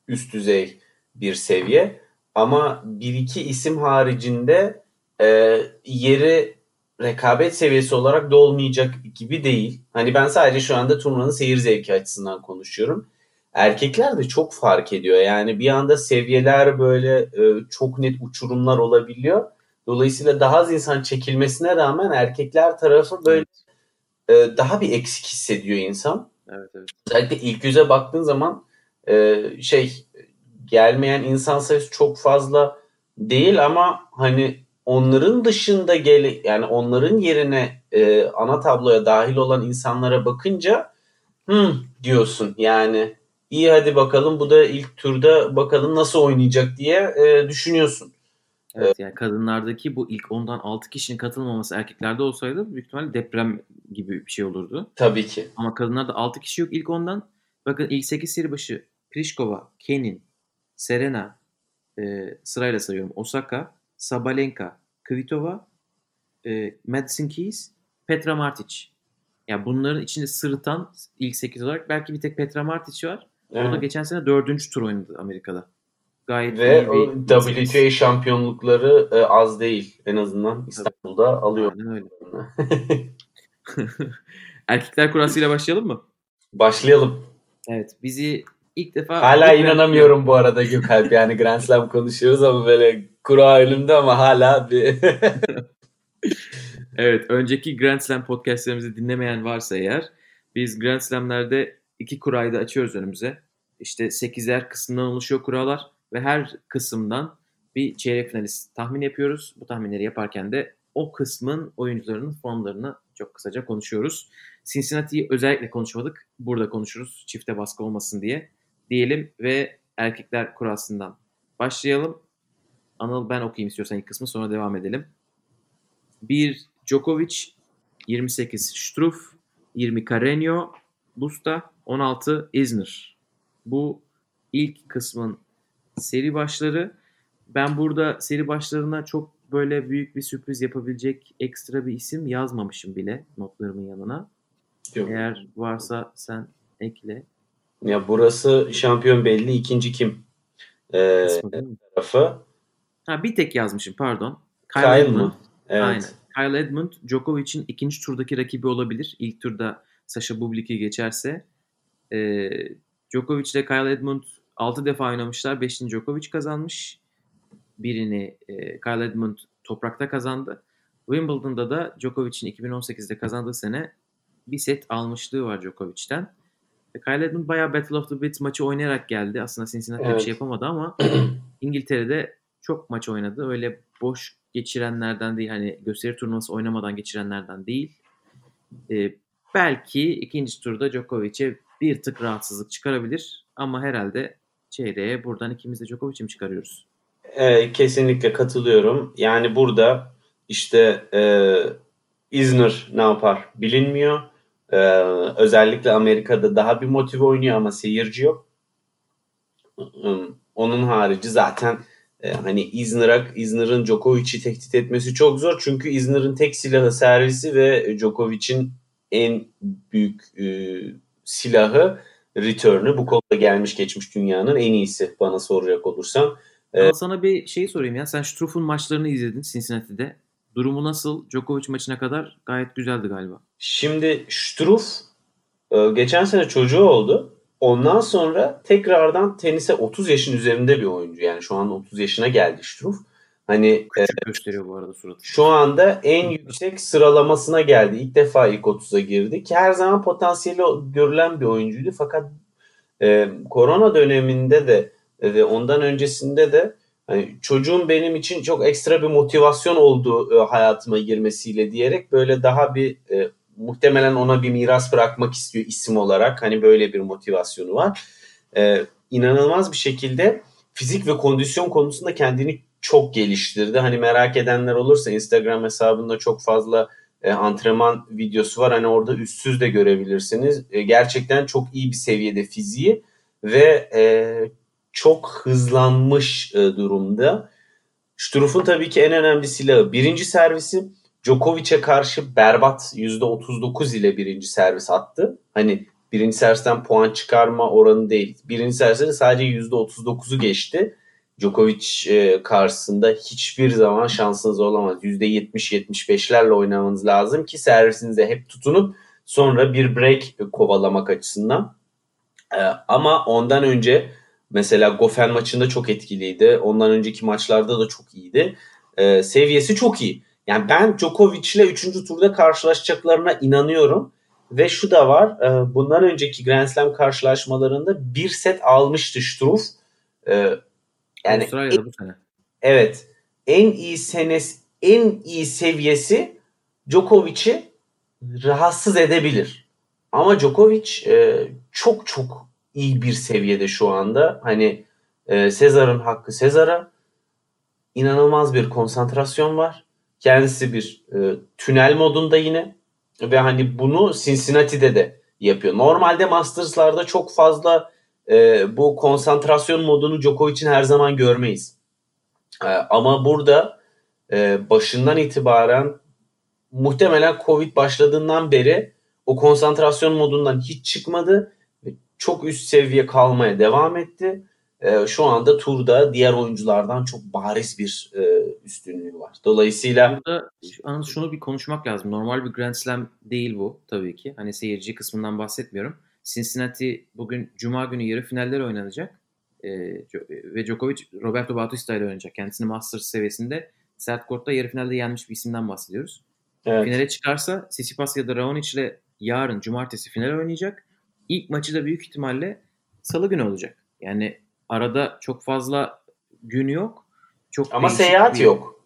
üst düzey bir seviye ama bir iki isim haricinde e, yeri rekabet seviyesi olarak da olmayacak gibi değil. Hani ben sadece şu anda turnuvanın seyir zevki açısından konuşuyorum. Erkekler de çok fark ediyor. Yani bir anda seviyeler böyle e, çok net uçurumlar olabiliyor. Dolayısıyla daha az insan çekilmesine rağmen erkekler tarafı böyle e, daha bir eksik hissediyor insan. Evet evet. Özellikle ilk yüze baktığın zaman e, şey gelmeyen insan sayısı çok fazla değil ama hani onların dışında gele yani onların yerine e, ana tabloya dahil olan insanlara bakınca hmm diyorsun yani iyi hadi bakalım bu da ilk turda bakalım nasıl oynayacak diye e, düşünüyorsun. Evet yani kadınlardaki bu ilk ondan 6 kişinin katılmaması erkeklerde olsaydı büyük ihtimalle deprem gibi bir şey olurdu. Tabii ki. Ama kadınlarda 6 kişi yok ilk ondan. Bakın ilk 8 seri başı Pliskova, Kenin, Serena e, sırayla sayıyorum. Osaka, Sabalenka, Kvitova, e, Madison Keys, Petra Martic. Yani bunların içinde sırıtan ilk 8 olarak belki bir tek Petra Martic var. O da Evet. geçen sene 4. tur oynadı Amerika'da. Gayet Ve iyi bir WTA şampiyonlukları e, az değil. En azından İstanbul'da alıyor. Aynen öyle. [LAUGHS] Erkekler kurasıyla başlayalım mı? Başlayalım. Evet. Bizi ilk defa... Hala inanamıyorum bu arada Gökalp. Yani Grand Slam konuşuyoruz ama böyle kura önümde ama hala bir... [LAUGHS] Evet. Önceki Grand Slam podcastlerimizi dinlemeyen varsa eğer biz Grand Slam'lerde iki kurayı da açıyoruz önümüze. İşte 8'er kısımdan oluşuyor kurallar ve her kısımdan bir çeyrek finalist tahmin yapıyoruz. Bu tahminleri yaparken de o kısmın oyuncularının formlarını çok kısaca konuşuyoruz. Cincinnati'yi özellikle konuşmadık. Burada konuşuruz çifte baskı olmasın diye diyelim ve erkekler kurasından başlayalım. Anıl ben okuyayım istiyorsan ilk kısmı sonra devam edelim. 1 Djokovic, 28 Struff, 20 Carreño, Busta, 16 Isner. Bu ilk kısmın seri başları. Ben burada seri başlarına çok böyle büyük bir sürpriz yapabilecek ekstra bir isim yazmamışım bile notlarımın yanına. Yok. Eğer varsa sen ekle. Ya burası şampiyon belli. ikinci kim? Ee, tarafı. Ha bir tek yazmışım pardon. Kyle, Kyle Edmund. mı? Evet. Aynen. Kyle Edmund Djokovic'in ikinci turdaki rakibi olabilir. İlk turda Sasha Bublik'i geçerse. Ee, Djokovic ile Kyle Edmund 6 defa oynamışlar. 5. Djokovic kazanmış. Birini e, Kyle Edmund toprakta kazandı. Wimbledon'da da Djokovic'in 2018'de kazandığı sene bir set almışlığı var Djokovic'ten. E, Kyle Edmund bayağı Battle of the Bits maçı oynayarak geldi. Aslında Cincinnati'de bir Evet. şey yapamadı ama [CLEARS THROAT] İngiltere'de çok maç oynadı. Öyle boş geçirenlerden değil hani gösteri turnuvası oynamadan geçirenlerden değil. Ee, belki ikinci turda Djokovic'e bir tık rahatsızlık çıkarabilir ama herhalde çeyreğe buradan ikimiz de Djokovic'i mi çıkarıyoruz? Ee, kesinlikle katılıyorum. Yani burada işte e, Isner ne yapar bilinmiyor. Ee, özellikle Amerika'da daha bir motive oynuyor ama seyirci yok. Onun harici zaten e, hani Isner'a, Isner'ın Djokovic'i tehdit etmesi çok zor. Çünkü Isner'ın tek silahı servisi ve Djokovic'in en büyük e, silahı return'ü. Bu konuda gelmiş geçmiş dünyanın en iyisi bana soracak olursan. Ama sana bir şey sorayım ya. Sen Struff'un maçlarını izledin Cincinnati'de. Durumu nasıl? Djokovic maçına kadar gayet güzeldi galiba. Şimdi Struff e, geçen sene çocuğu oldu. Ondan sonra tekrardan tenise 30 yaşın üzerinde bir oyuncu. Yani şu an 30 yaşına geldi Struff. Hani e, Küçük gösteriyor bu arada suratı. şu anda en yüksek sıralamasına geldi. İlk defa ilk 30'a girdi. Ki her zaman potansiyeli görülen bir oyuncuydu. Fakat e, korona döneminde de e, ve ondan öncesinde de hani çocuğum benim için çok ekstra bir motivasyon oldu e, hayatıma girmesiyle diyerek böyle daha bir e, muhtemelen ona bir miras bırakmak istiyor isim olarak. Hani böyle bir motivasyonu var. E, inanılmaz bir şekilde fizik ve kondisyon konusunda kendini çok geliştirdi. Hani merak edenler olursa Instagram hesabında çok fazla e, antrenman videosu var. Hani orada üstsüz de görebilirsiniz. E, gerçekten çok iyi bir seviyede fiziği ve e, çok hızlanmış e, durumda. Struff'un tabii ki en önemli silahı birinci servisi. Djokovic'e karşı berbat %39 ile birinci servis attı. Hani birinci servisten puan çıkarma oranı değil. Birinci serviste de sadece %39'u geçti. Djokovic e, karşısında hiçbir zaman şansınız olamaz. %70-75'lerle oynamanız lazım ki servisinizde hep tutunup sonra bir break kovalamak açısından. E, ama ondan önce mesela Goffin maçında çok etkiliydi. Ondan önceki maçlarda da çok iyiydi. E, seviyesi çok iyi. Yani ben Djokovic ile 3. turda karşılaşacaklarına inanıyorum. Ve şu da var. e, bundan önceki Grand Slam karşılaşmalarında bir set almıştı Struff. E, yani Avustralya'da bu sene. Evet. En iyi senesi, en iyi seviyesi Djokovic'i rahatsız edebilir. Ama Djokovic e, çok çok iyi bir seviyede şu anda. Hani e, Sezar'ın hakkı Sezar'a inanılmaz bir konsantrasyon var. Kendisi bir e, tünel modunda yine ve hani bunu Cincinnati'de de yapıyor. Normalde Masters'larda çok fazla e, bu konsantrasyon modunu Djokovic'in her zaman görmeyiz. E, ama burada e, başından itibaren muhtemelen Covid başladığından beri o konsantrasyon modundan hiç çıkmadı. Çok üst seviye kalmaya devam etti. E, şu anda turda diğer oyunculardan çok bariz bir e, üstünlüğü var. Dolayısıyla Burada şunu bir konuşmak lazım. Normal bir Grand Slam değil bu tabii ki. Hani seyirci kısmından bahsetmiyorum. Cincinnati bugün Cuma günü yarı finaller oynanacak. Ee, ve Djokovic Roberto Bautista ile oynayacak. Kendisini Masters seviyesinde sert kortta yarı finalde yenmiş bir isimden bahsediyoruz. evet, Finale çıkarsa Tsitsipas ya da Raonic ile yarın cumartesi final oynayacak. ilk maçı da büyük ihtimalle salı günü olacak. Yani arada çok fazla gün yok. Çok Ama seyahat bir- yok.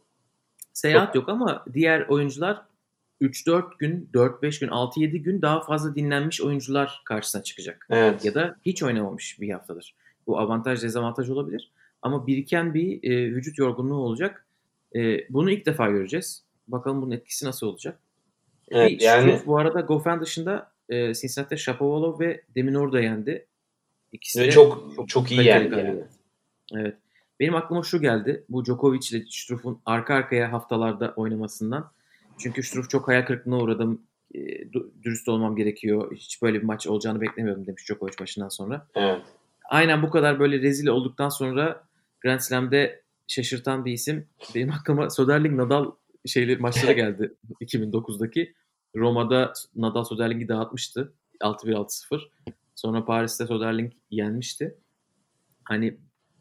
Seyahat yok ama diğer oyuncular 3-4 gün, 4-5 gün, 6-7 gün daha fazla dinlenmiş oyuncular karşısına çıkacak. Evet. Ya da hiç oynamamış bir haftadır. Bu avantaj dezavantaj olabilir. Ama biriken bir e, vücut yorgunluğu olacak. E, bunu ilk defa göreceğiz. Bakalım bunun etkisi nasıl olacak. Evet, yani- Struff bu arada Goffin dışında e, Cincinnati Shapovalov ve Deminor da yendi. İkisi Ve de çok çok iyi yendi yani. galibiyet. Evet. Benim aklıma şu geldi. Bu Djokovic ile Struff'un arka arkaya haftalarda oynamasından. Çünkü Struff çok hayal kırıklığına uğradım. E, dürüst olmam gerekiyor. Hiç böyle bir maç olacağını beklemiyordum demiş Djokovic maçından sonra. Evet. Aynen bu kadar böyle rezil olduktan sonra Grand Slam'de şaşırtan bir isim. Benim aklıma Söderling Nadal şeyleri maçları [LAUGHS] geldi 2009'daki. Roma'da Nadal Söderling'i dağıtmıştı. 6-1 6-0. Sonra Paris'te Söderling yenmişti. Hani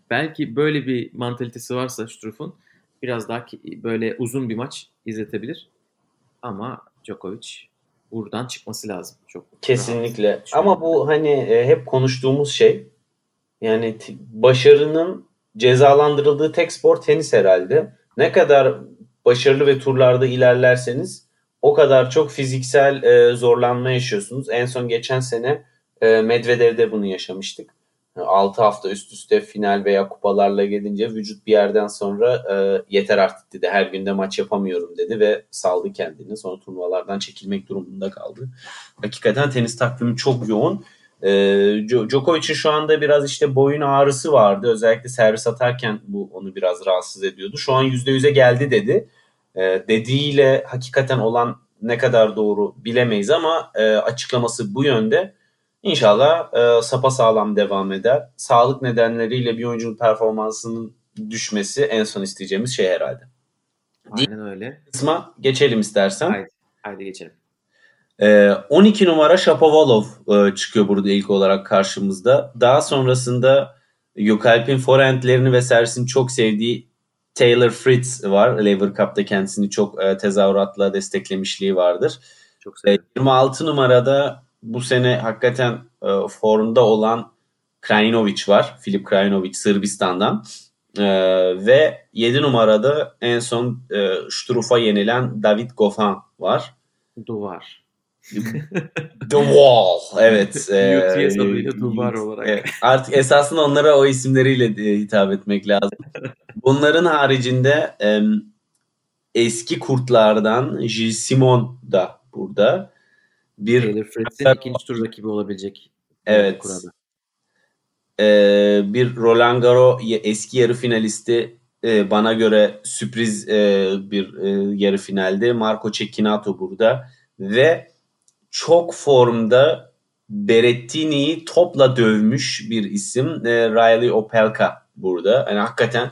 belki böyle bir mantalitesi varsa Struff'un biraz daha böyle uzun bir maç izletebilir. Ama Djokovic buradan çıkması lazım. Çok Kesinlikle. rahat. Ama bu hani e, hep konuştuğumuz şey yani t- başarının cezalandırıldığı tek spor tenis herhalde. Ne kadar başarılı ve turlarda ilerlerseniz o kadar çok fiziksel e, zorlanma yaşıyorsunuz. En son geçen sene e, Medvedev'de bunu yaşamıştık. 6 hafta üst üste final veya kupalarla gelince vücut bir yerden sonra e, yeter artık dedi. Her günde maç yapamıyorum dedi ve saldı kendini. Sonra turnuvalardan çekilmek durumunda kaldı. Hakikaten tenis takvimi çok yoğun. Ee, Djo- Djokovic'in şu anda biraz işte boyun ağrısı vardı. Özellikle servis atarken bu onu biraz rahatsız ediyordu. Şu an %100'e geldi dedi. Ee, dediğiyle hakikaten olan ne kadar doğru bilemeyiz ama e, açıklaması bu yönde. İnşallah e, sapasağlam devam eder. Sağlık nedenleriyle bir oyuncunun performansının düşmesi en son isteyeceğimiz şey herhalde. Aynen öyle. Kısma geçelim istersen. Haydi, haydi geçelim. Ee, 12 numara Shapovalov e, çıkıyor burada ilk olarak karşımızda. Daha sonrasında Gökalp'in forehandlerini ve servisini çok sevdiği Taylor Fritz var. Lever Cup'ta kendisini çok e, tezahüratla desteklemişliği vardır. Çok E, sevindim. 26 numarada bu sene hakikaten e, formda olan Krajinovic var. Filip Krajinovic Sırbistan'dan. E, ve 7 numarada en son e, Struff'a yenilen David Goffin var. Duvar. [LAUGHS] The Wall. Evet. e, UTS adıyla Duvar olarak. Evet, artık esasında onlara o isimleriyle e, hitap etmek lazım. [LAUGHS] Bunların haricinde e, eski kurtlardan Gilles Simon da burada. Bir Taylor Fritz'in ikinci tur rakibi olabilecek. Evet. Kurada. e, bir Roland Garros ye- eski yarı finalisti e, bana göre sürpriz e, bir e, yarı finalde Marco Cecchinato burada ve çok formda Berrettini'yi topla dövmüş bir isim e, Riley Opelka burada. Yani hakikaten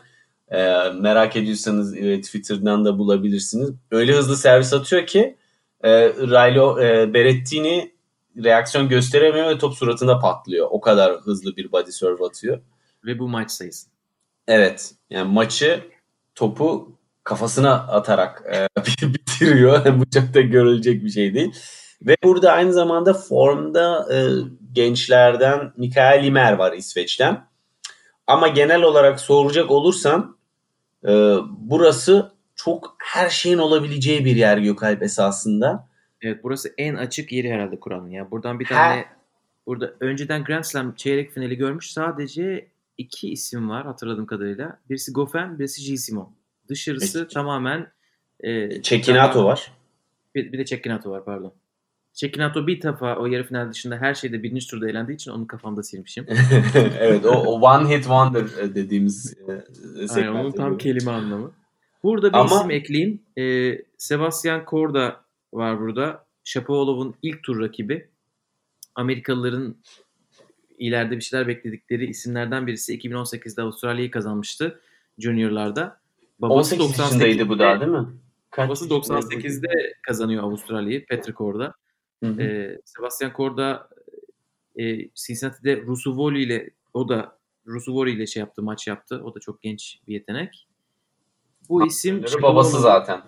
e, merak ediyorsanız e, Twitter'dan da bulabilirsiniz. Öyle hızlı servis atıyor ki e, Riley e, Berrettini reaksiyon gösteremiyor ve top suratında patlıyor. O kadar hızlı bir body serve atıyor. Ve bu maç sayısı. Evet. Yani maçı topu kafasına atarak e, [LAUGHS] bitiriyor. [LAUGHS] Bu çok da görülecek bir şey değil. Ve burada aynı zamanda formda e, gençlerden Mikael Imer var İsveç'ten. Ama genel olarak soracak olursan e, burası çok her şeyin olabileceği bir yer Gökalp esasında. Evet burası en açık yeri herhalde Kur'an'ın ya. Buradan bir tane burada önceden Grand Slam çeyrek finali görmüş sadece iki isim var hatırladığım kadarıyla. Birisi Goffin, birisi Gilles Simon. Dışarısı Evet. tamamen e, Çekinato tamamen- var. Bir, bir de Çekinato var pardon. Çekinato bir defa o yarı final dışında her şeyde birinci turda eğlendiği için onu kafamda silmişim. [LAUGHS] evet o, o one hit wonder dediğimiz e, Aynen onun tam kelime anlamı. Burada bir Ama- isim ekleyeyim. Ee, Sebastian Korda var burada. Shapovalov'un ilk tur rakibi. Amerikalıların ileride bir şeyler bekledikleri isimlerden birisi 2018'de Avustralya'yı kazanmıştı juniorlarda. Babası 18 yaşındaydı bu daha değil mi? Kaç Babası yaşındaydı? 98'de kazanıyor Avustralya'yı Patrick Korda. Hı hı. Ee, Sebastian Korda e, Cincinnati'de Rusuvoli ile o da Rusuvoli ile şey yaptı, maç yaptı. O da çok genç bir yetenek. Bu isim Antrenörü babası zaten.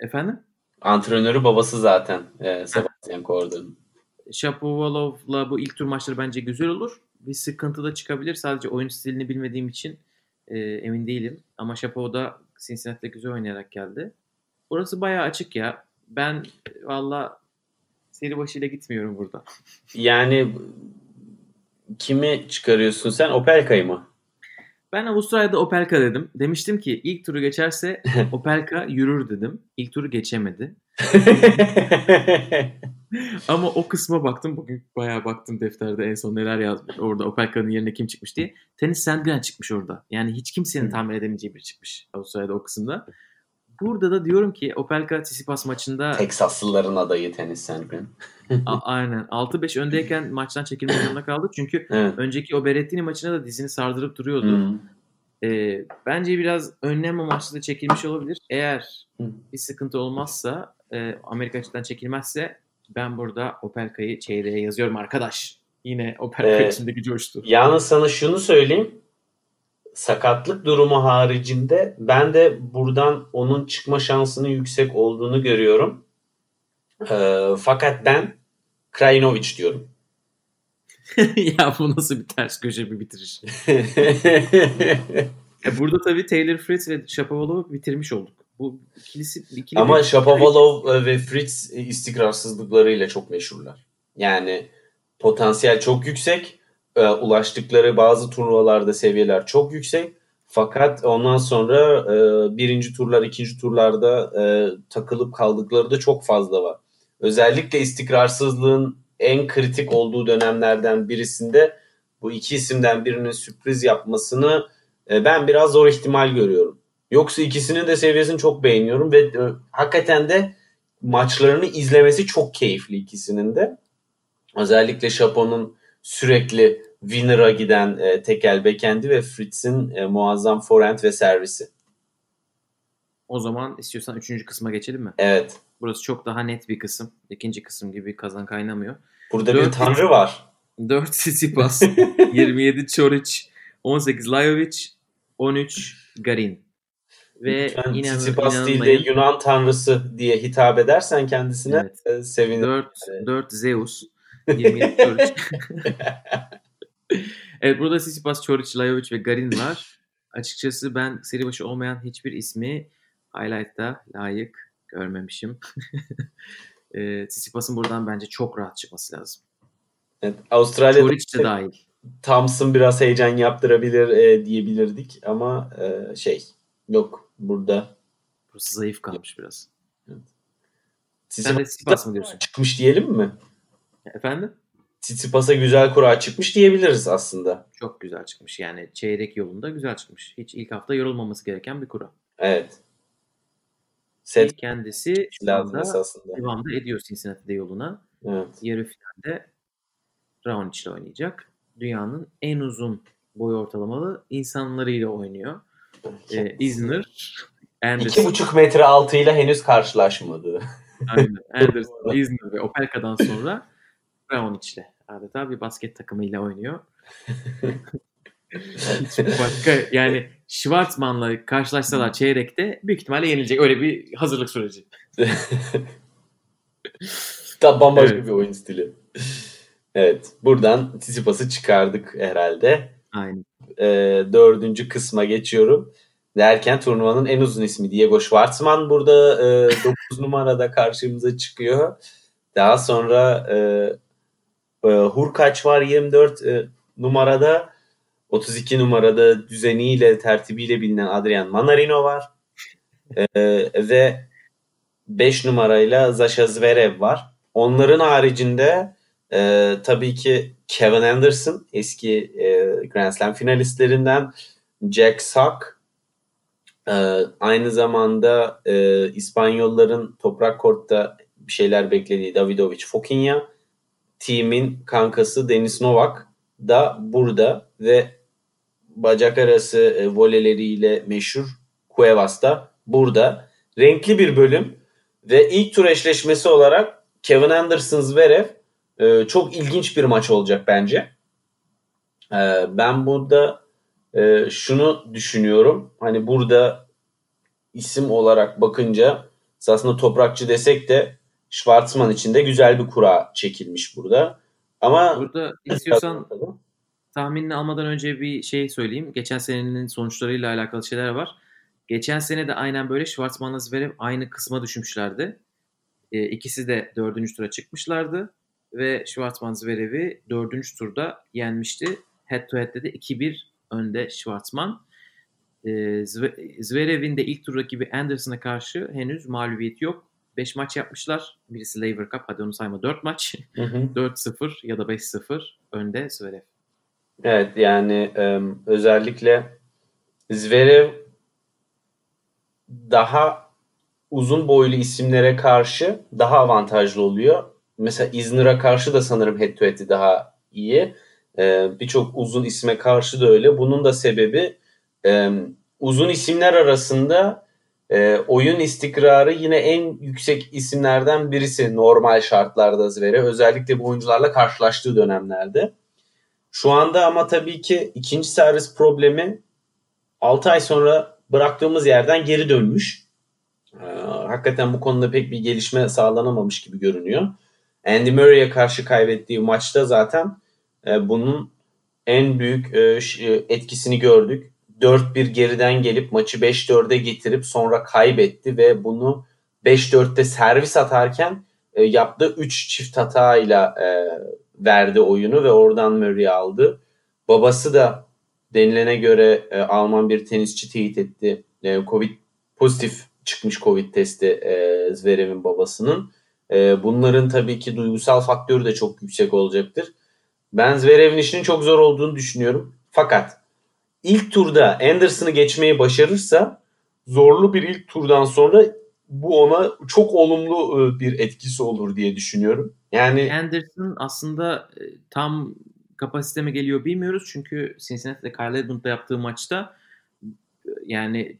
Efendim? Antrenörü babası zaten e, Sebastian Corda'nın. Shapovalov'la bu ilk tur maçları bence güzel olur. Bir sıkıntı da çıkabilir. Sadece oyun stilini bilmediğim için e, emin değilim. Ama Shapov da Cincinnati'de güzel oynayarak geldi. Burası bayağı açık ya. Ben valla seri başıyla gitmiyorum burada. Yani kimi çıkarıyorsun sen? Opelka'yı mı? Ben Avustralya'da Opelka dedim. Demiştim ki ilk turu geçerse [LAUGHS] Opelka yürür dedim. İlk turu geçemedi. [LAUGHS] Ama o kısma baktım. Bugün bayağı baktım defterde en son neler yazmış. Orada Opelka'nın yerine kim çıkmış diye. Tennis Sandgren çıkmış orada. Yani hiç kimsenin tahmin edemeyeceği biri çıkmış Avustralya'da o kısımda. Burada da diyorum ki Opelka Tsitsipas maçında Teksaslıların adayı Tenis Sandgren. A- aynen 6-5 öndeyken maçtan çekilmek zorunda kaldı. Çünkü Evet. önceki o Berrettini maçına da dizini sardırıp duruyordu. Hmm. Ee, bence biraz önlem amaçlı da çekilmiş olabilir. Eğer Hı. bir sıkıntı olmazsa e, Amerika açıdan çekilmezse ben burada Opelka'yı çeyreğe yazıyorum arkadaş. Yine Opelka Ee, içindeki coştu. Yalnız sana şunu söyleyeyim. Sakatlık durumu haricinde ben de buradan onun çıkma şansının yüksek olduğunu görüyorum. Ee, fakat ben Krajinovic diyorum. [LAUGHS] ya bu nasıl bir ters köşe bir bitiriş. [LAUGHS] E, burada tabii Taylor Fritz ve Shapovalov'u bitirmiş olduk. Bu ikilisi ikili Ama bir- Shapovalov ve Fritz istikrarsızlıklarıyla çok meşhurlar. Yani potansiyel çok yüksek. Ee, Ulaştıkları bazı turnuvalarda seviyeler çok yüksek. Fakat ondan sonra e, birinci turlar, ikinci turlarda e, takılıp kaldıkları da çok fazla var. Özellikle istikrarsızlığın en kritik olduğu dönemlerden birisinde bu iki isimden birinin sürpriz yapmasını e, ben biraz zor ihtimal görüyorum. Yoksa ikisinin de seviyesini çok beğeniyorum ve e, hakikaten de maçlarını izlemesi çok keyifli ikisinin de. Özellikle Chapon'un sürekli winner'a giden e, tekel bekendi ve Fritz'in e, muazzam forehand ve servisi. O zaman istiyorsan üçüncü kısma geçelim mi? Evet. Burası çok daha net bir kısım. İkinci kısım gibi kazan kaynamıyor. Burada bir Dört- tanrı var. 4 Tsitsipas, 27 Çoric, 18 Lajovic, 13 Garin. Ve Lütfen inan, Tsitsipas değil de Yunan tanrısı diye hitap edersen kendisine Evet. e, sevinirim. 4, 4 Zeus, 27 Çoric. [LAUGHS] [LAUGHS] evet burada Tsitsipas, Çoric, Lajovic ve Garin var. Açıkçası ben seri başı olmayan hiçbir ismi highlight'ta layık görmemişim. [LAUGHS] e, Tsitsipas'ın buradan bence çok rahat çıkması lazım. Evet, Avustralya'da Çoric de dahil. Thompson biraz heyecan yaptırabilir e, diyebilirdik ama e, şey yok burada Burası zayıf kalmış biraz. De Tsitsipas mı diyorsun? çıkmış diyelim mi? Efendim? Tsitsipas'a güzel kura çıkmış diyebiliriz aslında. Çok güzel çıkmış. Yani çeyrek yolunda güzel çıkmış. Hiç ilk hafta yorulmaması gereken bir kura. Evet. Set Kendisi lazım esasında. devamda ediyor Cincinnati'de yoluna. Evet. Yarı finalde Raonic ile oynayacak. Dünyanın en uzun boy ortalamalı insanlarıyla oynuyor. Ee, Isner, İki Anderson, buçuk metre altıyla henüz karşılaşmadı. aynen, [LAUGHS] Anderson, Isner ve Opelka'dan sonra [LAUGHS] Raonic ile adeta bir basket takımıyla oynuyor. [LAUGHS] Hiç başka yani Schwartzman'la karşılaşsalar çeyrekte büyük ihtimalle yenilecek. Öyle bir hazırlık süreci. [LAUGHS] Tam bambaşka Evet. bir oyun stili. Evet. Buradan Tsitsipas'ı çıkardık herhalde. Aynen. Ee, dördüncü kısma geçiyorum. Derken turnuvanın en uzun ismi Diego Schwartzman burada 9 numarada karşımıza çıkıyor. Daha sonra e, e, Hurkaç var 24 e, numarada. 32 numarada düzeniyle, tertibiyle bilinen Adrian Manarino var. E, ve 5 numarayla Zasha Zverev var. Onların haricinde e, tabii ki Kevin Anderson eski e, Grand Slam finalistlerinden Jack Sock e, aynı zamanda e, İspanyolların toprak kortta bir şeyler beklediği Davidovic Fokinha team'in kankası Denis Novak da burada ve bacak arası e, voleleriyle meşhur Cuevas da burada. Renkli bir bölüm ve ilk tur eşleşmesi olarak Kevin Anderson Zverev e, çok ilginç bir maç olacak bence. E, ben burada e, şunu düşünüyorum. Hani burada isim olarak bakınca aslında toprakçı desek de Schwartzman için de güzel bir kura çekilmiş burada. Ama Burada [LAUGHS] istiyorsan tahminini almadan önce bir şey söyleyeyim. Geçen senenin sonuçlarıyla alakalı şeyler var. Geçen sene de aynen böyle Schwartzman'la Zverev aynı kısma düşmüşlerdi. E, ikisi de dördüncü tura çıkmışlardı. Ve Schwartzman Zverev'i dördüncü turda yenmişti. Head to head'de de 2-1 önde Schwartzman. E, Zverev'in de ilk tur rakibi Anderson'a karşı henüz mağlubiyet yok. 5 maç yapmışlar. Birisi Laver Cup. Hadi onu sayma. 4 maç. 4-0 [LAUGHS] ya da 5-0 önde Zverev. Evet yani özellikle Zverev daha uzun boylu isimlere karşı daha avantajlı oluyor. Mesela İzmir'e karşı da sanırım head to head'i daha iyi. Birçok uzun isme karşı da öyle. Bunun da sebebi uzun isimler arasında e, oyun istikrarı yine en yüksek isimlerden birisi normal şartlarda Zverev. Özellikle bu oyuncularla karşılaştığı dönemlerde. Şu anda ama tabii ki ikinci servis problemi 6 ay sonra bıraktığımız yerden geri dönmüş. Ee, hakikaten bu konuda pek bir gelişme sağlanamamış gibi görünüyor. Andy Murray'e karşı kaybettiği maçta zaten e, bunun en büyük e, e etkisini gördük. 4-1 geriden gelip maçı 5-4'e getirip sonra kaybetti ve bunu 5-4'te servis atarken e, yaptığı 3 çift hatayla e, verdi oyunu ve oradan Murray aldı. Babası da denilene göre e, Alman bir tenisçi teyit etti. E, Covid pozitif çıkmış Covid testi e, Zverev'in babasının. E, bunların tabii ki duygusal faktörü de çok yüksek olacaktır. Ben Zverev'in işinin çok zor olduğunu düşünüyorum. Fakat ilk turda Anderson'ı geçmeyi başarırsa zorlu bir ilk turdan sonra bu ona çok olumlu e, bir etkisi olur diye düşünüyorum. Yani Anderson aslında e, tam kapasite mi geliyor bilmiyoruz. Çünkü Cincinnati'de Kyle Edmund'da yaptığı maçta yani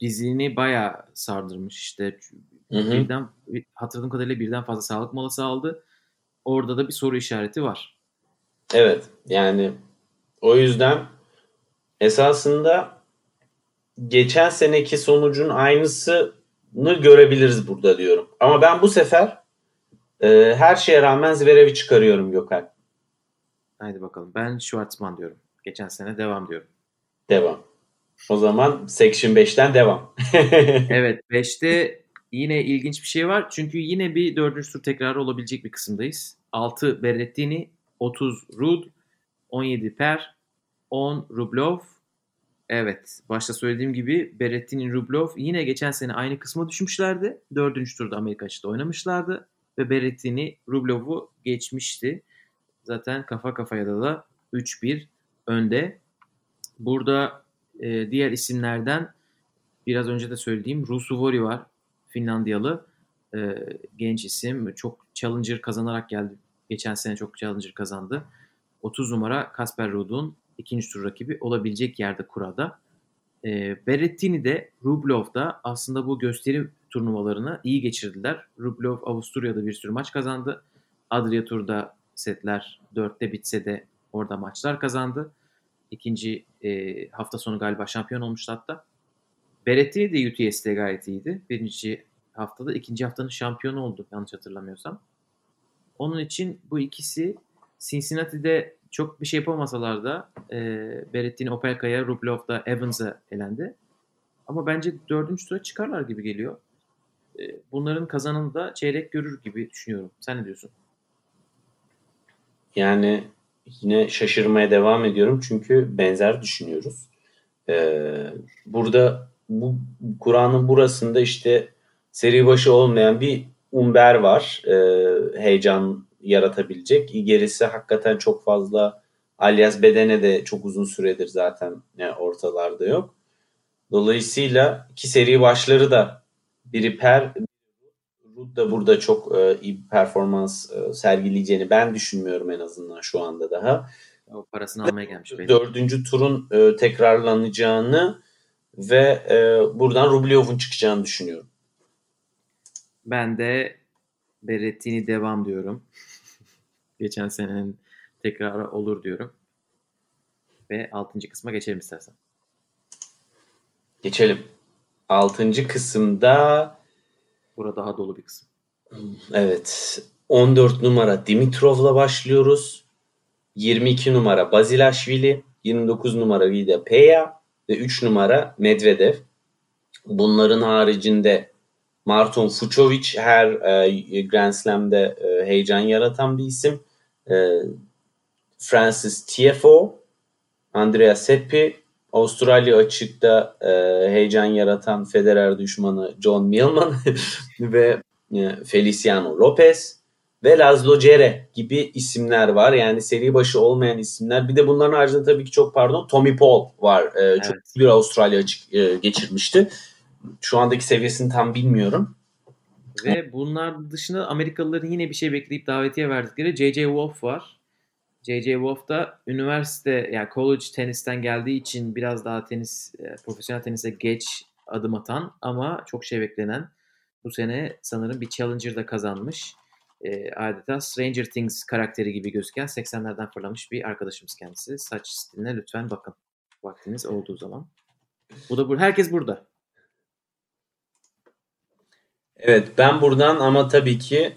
dizini bayağı sardırmış işte. Hı hı. Birden, hatırladığım kadarıyla birden fazla sağlık molası aldı. Orada da bir soru işareti var. Evet yani o yüzden esasında geçen seneki sonucun aynısını görebiliriz burada diyorum. Ama ben bu sefer e, her şeye rağmen Zverev'i çıkarıyorum Gökhan. Haydi bakalım. Ben Schwartzman diyorum. Geçen sene devam diyorum. Devam. O zaman Section 5'ten devam. [LAUGHS] evet 5'te yine ilginç bir şey var. Çünkü yine bir dördüncü tur tekrarı olabilecek bir kısımdayız. 6 Berrettini, 30 Rud, 17 Per, 10 Rublov. Evet başta söylediğim gibi Berrettini, Rublov yine geçen sene aynı kısma düşmüşlerdi. Dördüncü turda Amerika açıkta oynamışlardı. Ve Berrettini Rublov'u geçmişti. Zaten kafa kafaya da da 3-1 önde. Burada e, diğer isimlerden biraz önce de söylediğim Rusuvori var. Finlandiyalı e, genç isim. Çok Challenger kazanarak geldi. Geçen sene çok Challenger kazandı. 30 numara Kasper Ruud'un ikinci tur rakibi olabilecek yerde kurada. E, Berrettini de Rublov da aslında bu gösteri turnuvalarını iyi geçirdiler. Rublov Avusturya'da bir sürü maç kazandı. Adria Tur'da setler 4'te bitse de orada maçlar kazandı. İkinci e, hafta sonu galiba şampiyon olmuştu hatta. Beretti de UTS'de gayet iyiydi. Birinci haftada ikinci haftanın şampiyonu oldu yanlış hatırlamıyorsam. Onun için bu ikisi Cincinnati'de çok bir şey yapamasalar da e, Berrettini Opelka'ya, Rublev da Evans'a elendi. Ama bence dördüncü tura çıkarlar gibi geliyor. E, bunların kazanını da çeyrek görür gibi düşünüyorum. Sen ne diyorsun? Yani yine şaşırmaya devam ediyorum çünkü benzer düşünüyoruz. Ee, burada bu Kur'an'ın burasında işte seri başı olmayan bir umber var. E, heyecan yaratabilecek. Gerisi hakikaten çok fazla Alyas Bedene de çok uzun süredir zaten yani ortalarda yok. Dolayısıyla iki seri başları da biri Per Rud da burada çok e, iyi bir performans e, sergileyeceğini ben düşünmüyorum en azından şu anda daha. O parasını almaya gelmiş. Belki. Dördüncü turun e, tekrarlanacağını ve e, buradan Rublev'un çıkacağını düşünüyorum. Ben de Berrettini devam diyorum. Geçen senenin tekrarı olur diyorum. Ve altıncı kısma geçelim istersen. Geçelim. Altıncı kısımda Burada daha dolu bir kısım. Evet. 14 numara Dimitrov'la başlıyoruz. 22 numara Bazilashvili, 29 numara Vida Peya ve 3 numara Medvedev. Bunların haricinde Marton Fucovic her e, Grand Slam'de e, heyecan yaratan bir isim. E, Francis Tiafoe, Andrea Seppi, Avustralya açıkta e, heyecan yaratan Federer düşmanı John Millman [LAUGHS] ve e, Feliciano Lopez ve Laszlo Cere gibi isimler var. Yani seri başı olmayan isimler. Bir de bunların haricinde tabii ki çok pardon Tommy Paul var. E, evet. Çok bir Avustralya açık e, geçirmişti. Şu andaki seviyesini tam bilmiyorum. Ve bunlar dışında Amerikalıların yine bir şey bekleyip davetiye verdikleri J.J. Wolf var. J.J. Wolf da üniversite yani college tenisten geldiği için biraz daha tenis e, profesyonel tenise geç adım atan ama çok şey beklenen bu sene sanırım bir Challenger da kazanmış. E, adeta Stranger Things karakteri gibi gözüken 80'lerden fırlamış bir arkadaşımız kendisi. Saç stiline lütfen bakın vaktiniz olduğu zaman. Bu da bu. Herkes burada. Evet ben buradan ama tabii ki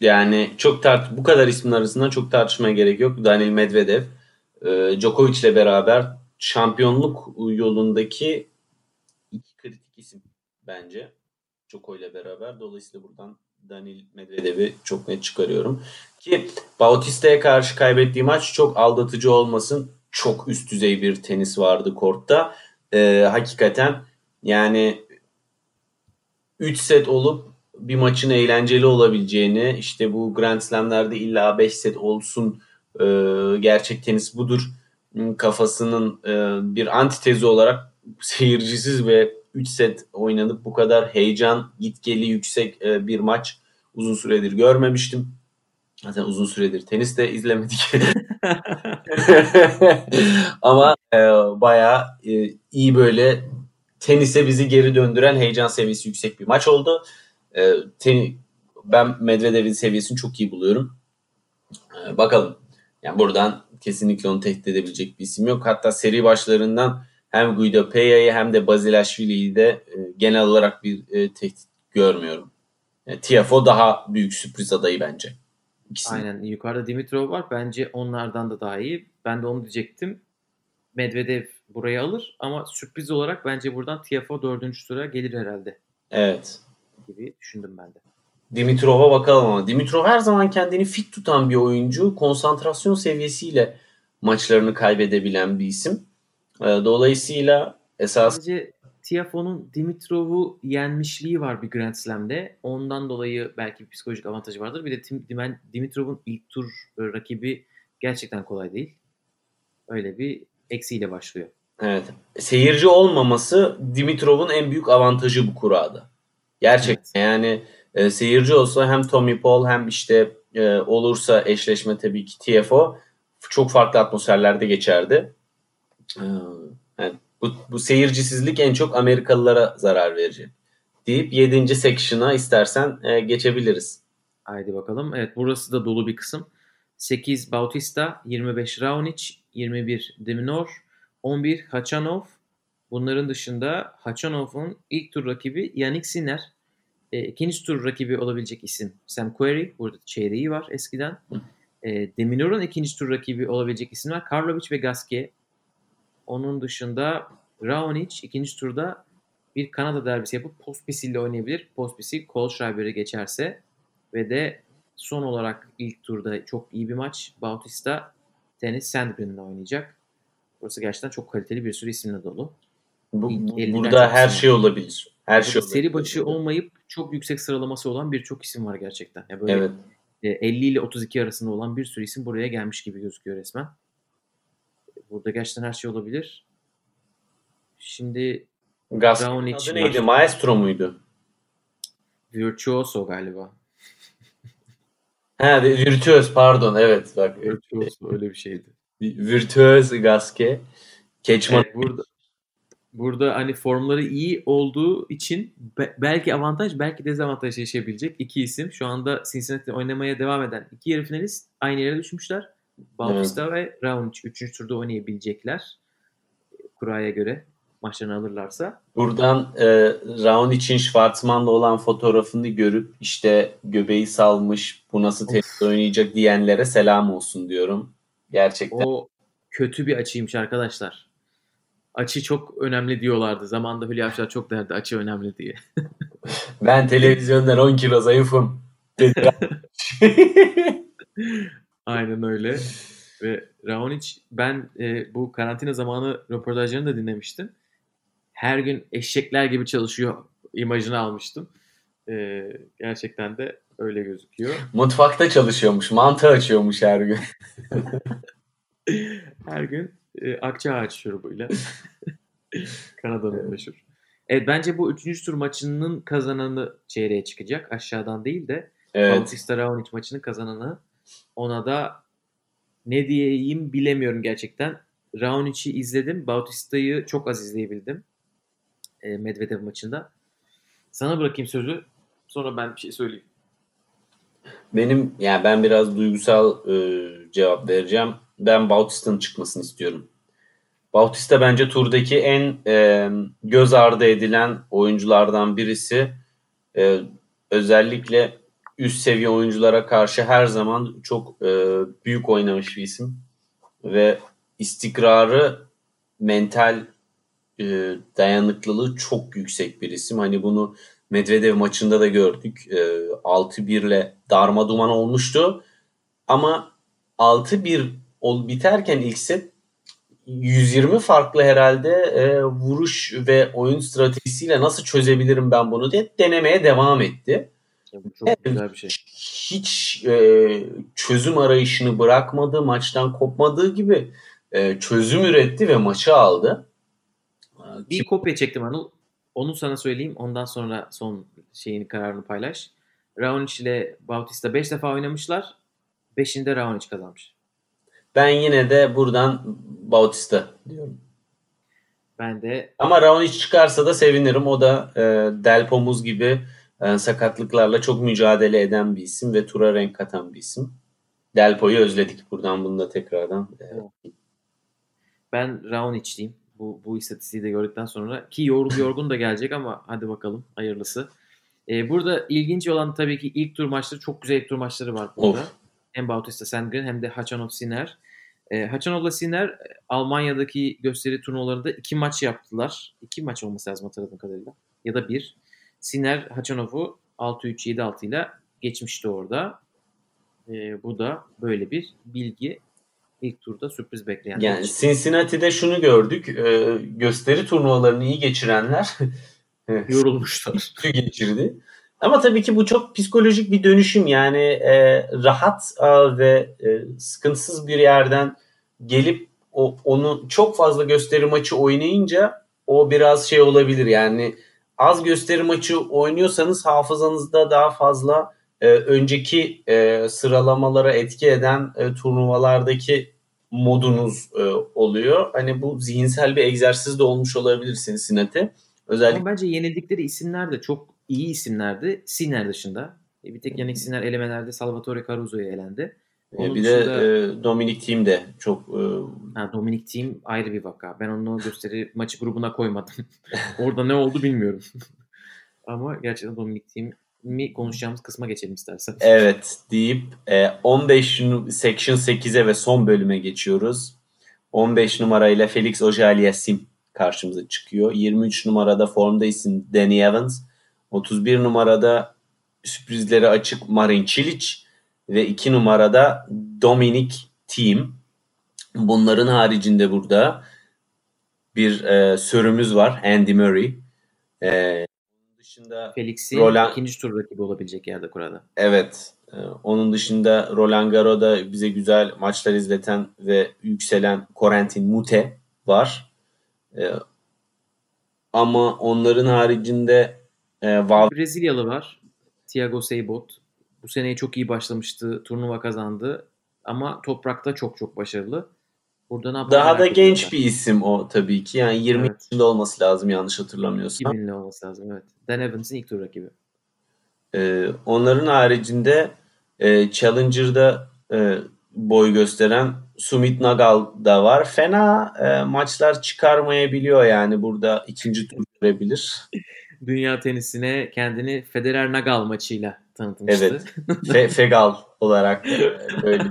yani çok tart bu kadar ismin arasında çok tartışmaya gerek yok. Daniel Medvedev, e, Djokovic ile beraber şampiyonluk yolundaki iki kritik isim bence. Djoko ile beraber. Dolayısıyla buradan Daniel Medvedev'i çok net çıkarıyorum. Ki Bautista'ya karşı kaybettiği maç çok aldatıcı olmasın. Çok üst düzey bir tenis vardı kortta. E, hakikaten yani 3 set olup bir maçın eğlenceli olabileceğini işte bu Grand Slam'lerde illa 5 set olsun e, gerçek tenis budur kafasının e, bir antitezi olarak [LAUGHS] seyircisiz ve 3 set oynanıp bu kadar heyecan gitgeli yüksek e, bir maç uzun süredir görmemiştim. Zaten uzun süredir tenis de izlemedik. [LAUGHS] [LAUGHS] Ama e, bayağı e, iyi böyle tenise bizi geri döndüren heyecan seviyesi yüksek bir maç oldu. E, ten, ben Medvedev'in seviyesini çok iyi buluyorum. E, bakalım. Yani buradan kesinlikle onu tehdit edebilecek bir isim yok. Hatta seri başlarından hem Guido Peya'yı hem de Bazilashvili'yi de e, genel olarak bir e, tehdit görmüyorum. E, Tiafo daha büyük sürpriz adayı bence. İkisini. Aynen. Yukarıda Dimitrov var. Bence onlardan da daha iyi. Ben de onu diyecektim. Medvedev burayı alır ama sürpriz olarak bence buradan Tiafo dördüncü tura gelir herhalde. Evet. Gibi düşündüm ben de. Dimitrov'a bakalım ama Dimitrov her zaman kendini fit tutan bir oyuncu. Konsantrasyon seviyesiyle maçlarını kaybedebilen bir isim. Ee, dolayısıyla esas... Sadece Tiafoe'nun Dimitrov'u yenmişliği var bir Grand Slam'de. Ondan dolayı belki bir psikolojik avantajı vardır. Bir de Dimitrov'un ilk tur rakibi gerçekten kolay değil. Öyle bir eksiyle başlıyor. Evet. Seyirci olmaması Dimitrov'un en büyük avantajı bu kurada. Gerçekten evet. yani e, seyirci olsa hem Tommy Paul hem işte e, olursa eşleşme tabii ki TFO çok farklı atmosferlerde geçerdi. E, yani bu, bu seyircisizlik en çok Amerikalılara zarar verecek. Deyip 7. section'a istersen e, geçebiliriz. Haydi bakalım. Evet burası da dolu bir kısım. 8 Bautista, 25 Raonic, 21 Deminor, 11 Hachanov. Bunların dışında Hachanov'un ilk tur rakibi Yannick Sinner. E, ikinci tur rakibi olabilecek isim Sam Querrey. Burada çeyreği var eskiden. E, Deminor'un ikinci tur rakibi olabilecek isimler Karlovic ve Gasquet. Onun dışında Raonic ikinci turda bir Kanada derbisi yapıp Pospisil ile oynayabilir. Pospisil Kohlschreiber'e geçerse ve de son olarak ilk turda çok iyi bir maç. Bautista Dennis Sandgren'le oynayacak. Burası gerçekten çok kaliteli bir sürü isimle dolu. Bu, burada her şey olabilir. Her şey olabilir. Seri başı olmayıp çok yüksek sıralaması olan birçok isim var gerçekten. Yani böyle evet. 50 ile 32 arasında olan bir sürü isim buraya gelmiş gibi gözüküyor resmen. Burada gerçekten her şey olabilir. Şimdi Gaskin adı neydi? Maestro muydu? Virtuoso galiba. Ha, virtüöz pardon evet bak. Virtuoso öyle bir şeydi. Virtüöz Gaske. Keçman. Evet, burada burada hani formları iyi olduğu için be, belki avantaj belki dezavantaj yaşayabilecek iki isim. Şu anda Cincinnati oynamaya devam eden iki yarı finalist aynı yere düşmüşler. Bautista evet. ve Raonic 3. turda oynayabilecekler. Kuraya göre. maçlarını alırlarsa. Buradan e, Raon için Schwarzman'la olan fotoğrafını görüp işte göbeği salmış bu nasıl tenis oynayacak diyenlere selam olsun diyorum. Gerçekten. O kötü bir açıymış arkadaşlar. Açı çok önemli diyorlardı. Zamanında Hülya Avşar çok derdi açı önemli diye. [LAUGHS] Ben televizyondan 10 kilo zayıfım. [LAUGHS] Aynen öyle. Ve Raonic ben e, bu karantina zamanı röportajlarını da dinlemiştim. Her gün eşekler gibi çalışıyor imajını almıştım. E, gerçekten de öyle gözüküyor. Mutfakta çalışıyormuş. Mantı açıyormuş her gün. [LAUGHS] Her gün e, Akçaağaç şurubuyla. [LAUGHS] Kanada'nın meşhur. Evet bence bu üçüncü tur maçının kazananı çeyreğe çıkacak. Aşağıdan değil de Evet. Bautista Raonic maçının kazananı. Ona da ne diyeyim bilemiyorum gerçekten. Raonic'i izledim. Bautista'yı çok az izleyebildim. E, Medvedev maçında. Sana bırakayım sözü. Sonra ben bir şey söyleyeyim. Benim yani ben biraz duygusal e, cevap vereceğim. Ben Bautista'nın çıkmasını istiyorum. Bautista bence turdaki en e, göz ardı edilen oyunculardan birisi. E, özellikle üst seviye oyunculara karşı her zaman çok e, büyük oynamış bir isim. Ve istikrarı, mental e, dayanıklılığı çok yüksek bir isim. Hani bunu Medvedev maçında da gördük. E, 6-1 ile darma duman olmuştu. Ama 6-1 ol biterken ilk set 120 farklı herhalde e, vuruş ve oyun stratejisiyle nasıl çözebilirim ben bunu diye denemeye devam etti. Bu çok Evet. güzel bir şey. Hiç e, çözüm arayışını bırakmadı, maçtan kopmadığı gibi e, çözüm üretti ve maçı aldı. Bir kopya çektim Anıl. Onu sana söyleyeyim. Ondan sonra son şeyin kararını paylaş. Raonic ile Bautista 5 defa oynamışlar. 5'inde Raonic kazanmış. Ben yine de buradan Bautista diyorum. Ben de Ama Raonic çıkarsa da sevinirim. O da e, Del Pomuz gibi e, sakatlıklarla çok mücadele eden bir isim ve tura renk katan bir isim. Delpo'yu özledik buradan bunu da tekrardan. ben Raonic'liyim. Bu, bu istatistiği de gördükten sonra ki yorgun yorgun da gelecek ama hadi bakalım hayırlısı. Ee, burada ilginç olan tabii ki ilk tur maçları çok güzel ilk tur maçları var burada. Of. Hem Bautista Sandgren hem de Hachanov Sinner. Ee, Hachanov'la Sinner e, Almanya'daki gösteri turnuvalarında iki maç yaptılar. İki maç olması lazım hatırladığım kadarıyla. Ya da bir. Sinner Hachanov'u 6-3-7-6 ile geçmişti orada. Ee, bu da böyle bir bilgi. İlk turda sürpriz bekleyen. Yani Cincinnati'de şunu gördük. e, gösteri turnuvalarını iyi geçirenler [LAUGHS] yorulmuşlar. [LAUGHS] geçirdi. Ama tabii ki bu çok psikolojik bir dönüşüm. Yani e, rahat e, ve e, sıkıntısız bir yerden gelip o, onu çok fazla gösteri maçı oynayınca o biraz şey olabilir. Yani az gösteri maçı oynuyorsanız hafızanızda daha fazla e, önceki e, sıralamalara etki eden e, turnuvalardaki modunuz e, oluyor. Hani bu zihinsel bir egzersiz de olmuş olabilir Cincinnati. Özellikle Ama bence yenildikleri isimler de çok iyi isimlerdi. Sinner dışında. E, Bir tek Yannick Sinner elemelerde Salvatore Caruso'ya elendi. E, Onun bir de dışında- e, Dominic Thiem de çok e, Ha, Dominic Thiem ayrı bir vaka. Ben onu gösteri maçı grubuna koymadım. [LAUGHS] Orada ne oldu bilmiyorum. [LAUGHS] Ama gerçekten Dominic Thiem'i konuşacağımız kısma geçelim istersen. evet deyip e, 15 nu- Section 8'e ve son bölüme geçiyoruz. 15 numarayla Felix Auger-Aliassime karşımıza çıkıyor. 23 numarada formda isim Danny Evans. 31 numarada sürprizleri açık Marin Cilic ve 2 numarada Dominic Thiem. Bunların haricinde burada bir e, sörümüz var Andy Murray. E, dışında Felix'i Roland- ikinci tur rakibi olabilecek yerde kurada. Evet. Ee, Onun dışında Roland Garros'da bize güzel maçlar izleten ve yükselen Corentin Mute var. Ee, Ama onların haricinde e, Val Brezilyalı var. Thiago Seibot. Bu seneyi çok iyi başlamıştı. Turnuva kazandı. Ama toprakta çok çok başarılı. Burada ne daha da genç ediyorum bir isim o tabii ki. Yani 20 Evet. yaşında olması lazım yanlış ben. hatırlamıyorsam. 2000'li olması lazım evet. Dan Evans'ın ilk tur rakibi. Ee, onların haricinde e, Challenger'da e, boy gösteren Sumit Nagal da var. Fena e, maçlar çıkarmayabiliyor yani burada ikinci tur görebilir. [LAUGHS] Dünya tenisine kendini Federer Nagal maçıyla tanıtmıştı. Evet. Fe, Fegal olarak böyle.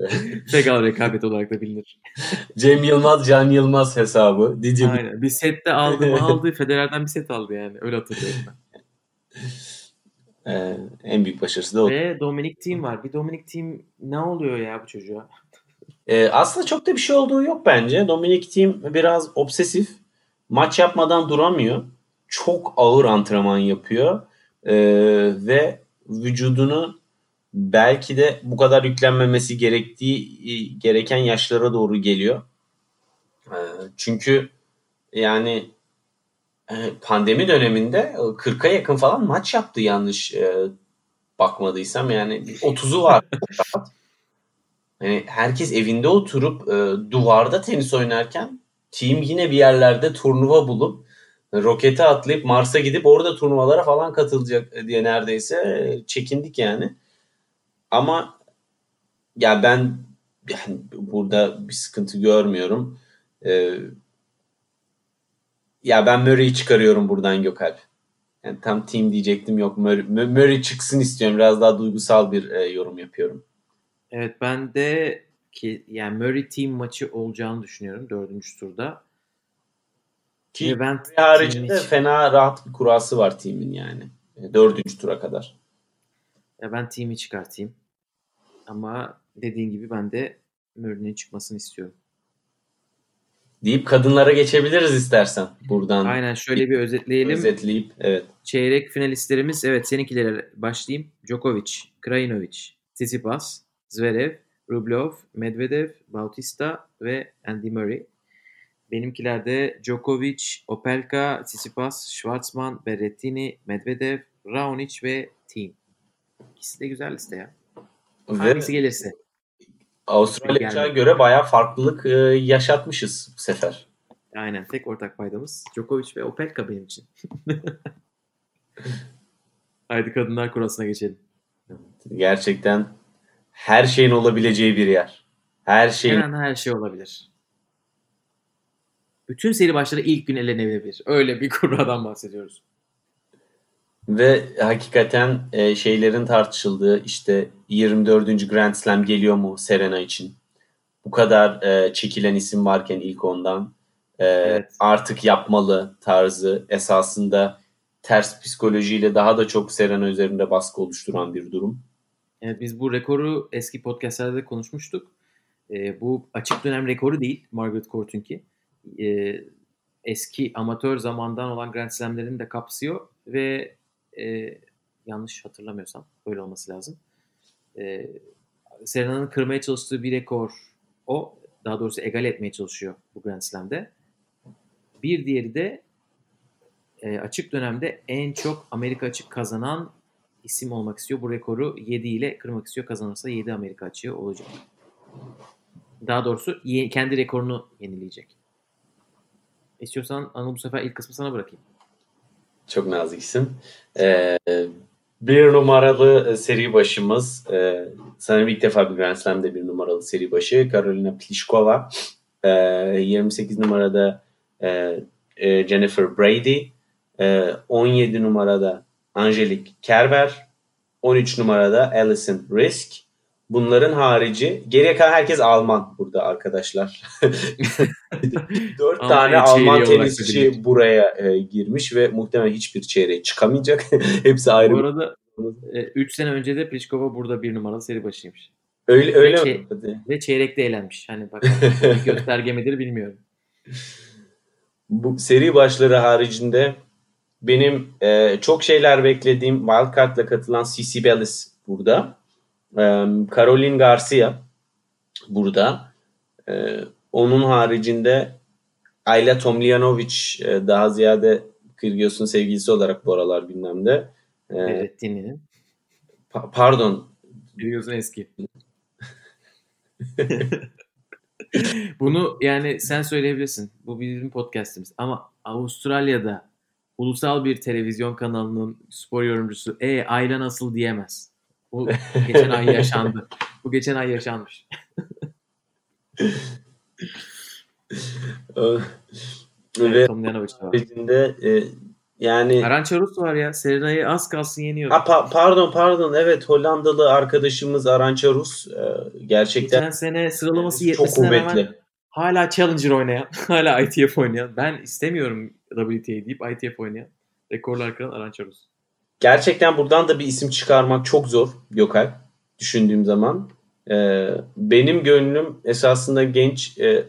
[LAUGHS] Fegal rekabet olarak da bilinir. Cem Yılmaz, Can Yılmaz hesabı. Didi Aynen. Bir sette aldı mı [LAUGHS] aldı. Federer'den bir set aldı yani. Öyle hatırlıyorum ben. Ee, en büyük başarısı da o. Ve Dominic Thiem var. Bir Dominic Thiem ne oluyor ya bu çocuğa? Ee, aslında çok da bir şey olduğu yok bence. Dominic Thiem biraz obsesif. Maç yapmadan duramıyor. Çok ağır antrenman yapıyor. Ee, ve vücudunu belki de bu kadar yüklenmemesi gerektiği gereken yaşlara doğru geliyor. Ee, çünkü yani e, pandemi döneminde 40'a yakın falan maç yaptı yanlış e, bakmadıysam yani 30'u var. [LAUGHS] yani herkes evinde oturup e, duvarda tenis oynarken team yine bir yerlerde turnuva bulup rokete atlayıp Mars'a gidip orada turnuvalara falan katılacak diye neredeyse çekindik yani. Ama ya ben yani burada bir sıkıntı görmüyorum. Ee, ya ben Murray'i çıkarıyorum buradan Gökalp. Yani tam team diyecektim yok. Murray, Murray çıksın istiyorum. Biraz daha duygusal bir e, yorum yapıyorum. Evet ben de ki yani Murray team maçı olacağını düşünüyorum dördüncü turda. Ki ben haricinde fena rahat bir kurası var team'in yani. E, dördüncü tura kadar. Ya ben team'i çıkartayım. Ama dediğin gibi ben de Murray'nin çıkmasını istiyorum deyip kadınlara geçebiliriz istersen buradan. Aynen şöyle bir özetleyelim. Özetleyip evet. Çeyrek finalistlerimiz evet seninkilere başlayayım. Djokovic, Krajinovic, Tsitsipas, Zverev, Rublev, Medvedev, Bautista ve Andy Murray. Benimkilerde Djokovic, Opelka, Tsitsipas, Schwartzman, Berrettini, Medvedev, Raonic ve Thiem. İkisi de güzel liste ya. Hangisi gelirse. Avustralya'ya göre bayağı farklılık e, yaşatmışız bu sefer. Aynen. Tek ortak paydamız Djokovic ve Opelka benim için. [LAUGHS] Haydi kadınlar kurasına geçelim. Gerçekten her şeyin olabileceği bir yer. Her şey. Her an her şey olabilir. Bütün seri başları ilk gün elenebilir. Öyle bir [LAUGHS] kurradan bahsediyoruz. Ve hakikaten e, şeylerin tartışıldığı işte 24. Grand Slam geliyor mu Serena için? Bu kadar e, çekilen isim varken ilk ondan e, evet. artık yapmalı tarzı esasında ters psikolojiyle daha da çok Serena üzerinde baskı oluşturan bir durum. Evet, biz bu rekoru eski podcastlerde konuşmuştuk. E, bu açık dönem rekoru değil Margaret Court'unki. E, eski amatör zamandan olan Grand Slam'lerini de kapsıyor ve e, yanlış hatırlamıyorsam öyle olması lazım. E, Serena'nın kırmaya çalıştığı bir rekor o. Daha doğrusu egal etmeye çalışıyor bu Grand Slam'de. Bir diğeri de e, açık dönemde en çok Amerika açık kazanan isim olmak istiyor. Bu rekoru 7 ile kırmak istiyor. Kazanırsa 7 Amerika açığı olacak. Daha doğrusu kendi rekorunu yenileyecek. İstiyorsan Anıl bu sefer ilk kısmı sana bırakayım. Çok naziksin. Ee, bir numaralı seri başımız. E, sanırım ilk defa bir Grand Slam'de bir numaralı seri başı. Karolina Pliskova. E, 28 numarada e, e, Jennifer Brady. E, 17 numarada Angelique Kerber. 13 numarada Alison Risk. Bunların harici geriye kalan herkes Alman burada arkadaşlar. [LAUGHS] Dört tane Alman tenisçi buraya e, girmiş ve muhtemelen hiçbir çeyreğe çıkamayacak. [LAUGHS] Hepsi ayrı. Bu arada 3 e, sene önce de Pliskova burada bir numaralı seri başıymış. Öyle öyle ve, mi? ve çeyrekte eğlenmiş. Hani bak [LAUGHS] gösterge midir bilmiyorum. Bu seri başları haricinde benim e, çok şeyler beklediğim Wildcard'la katılan CC Bellis burada. Caroline Garcia burada. Onun haricinde Ayla Tomljanovic daha ziyade Kyrgios'un sevgilisi olarak bu aralar gündemde. Evet dinledim. Pa- pardon. Kyrgios'un eski. [LAUGHS] Bunu yani sen söyleyebilirsin. Bu bizim podcastimiz. Ama Avustralya'da ulusal bir televizyon kanalının spor yorumcusu e Ayla nasıl diyemez. Bu geçen ay yaşandı. Bu geçen ay yaşanmış. Ve Tomljanovic de var. haricinde e, yani Arança Rus var ya. Serena'yı az kalsın yeniyor. ha, pa- pardon pardon evet Hollandalı arkadaşımız Arança Rus e, gerçekten Geçen sene sıralaması çok yetmesine kuvvetli. rağmen hala Challenger oynayan, [LAUGHS] hala ITF oynayan. Ben istemiyorum WTA deyip ITF oynayan. Rekorlar kıran Arança Rus. Gerçekten buradan da bir isim çıkarmak çok zor Gökalp düşündüğüm zaman. Ee, benim gönlüm esasında genç, e,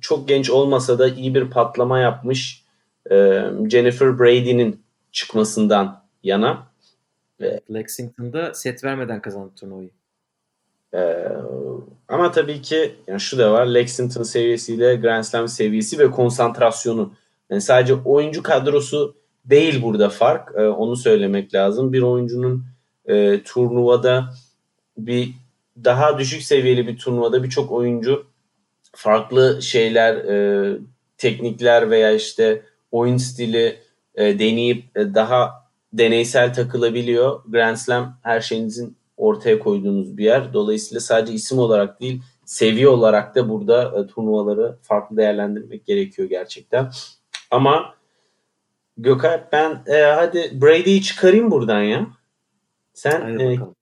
çok genç olmasa da iyi bir patlama yapmış e, Jennifer Brady'nin çıkmasından yana. Lexington'da set vermeden kazandı turnuvayı. Ee, ama tabii ki yani şu da var Lexington seviyesiyle Grand Slam seviyesi ve konsantrasyonu. Yani sadece oyuncu kadrosu değil burada fark. Ee, onu söylemek lazım. Bir oyuncunun e, turnuvada bir daha düşük seviyeli bir turnuvada birçok oyuncu farklı şeyler, e, teknikler veya işte oyun stili e, deneyip e, daha deneysel takılabiliyor. Grand Slam her şeyinizin ortaya koyduğunuz bir yer. Dolayısıyla sadece isim olarak değil, seviye olarak da burada e, turnuvaları farklı değerlendirmek gerekiyor gerçekten. Ama Gökalp ben e, hadi Brady'yi çıkarayım buradan ya. Sen Hadi e, bakalım.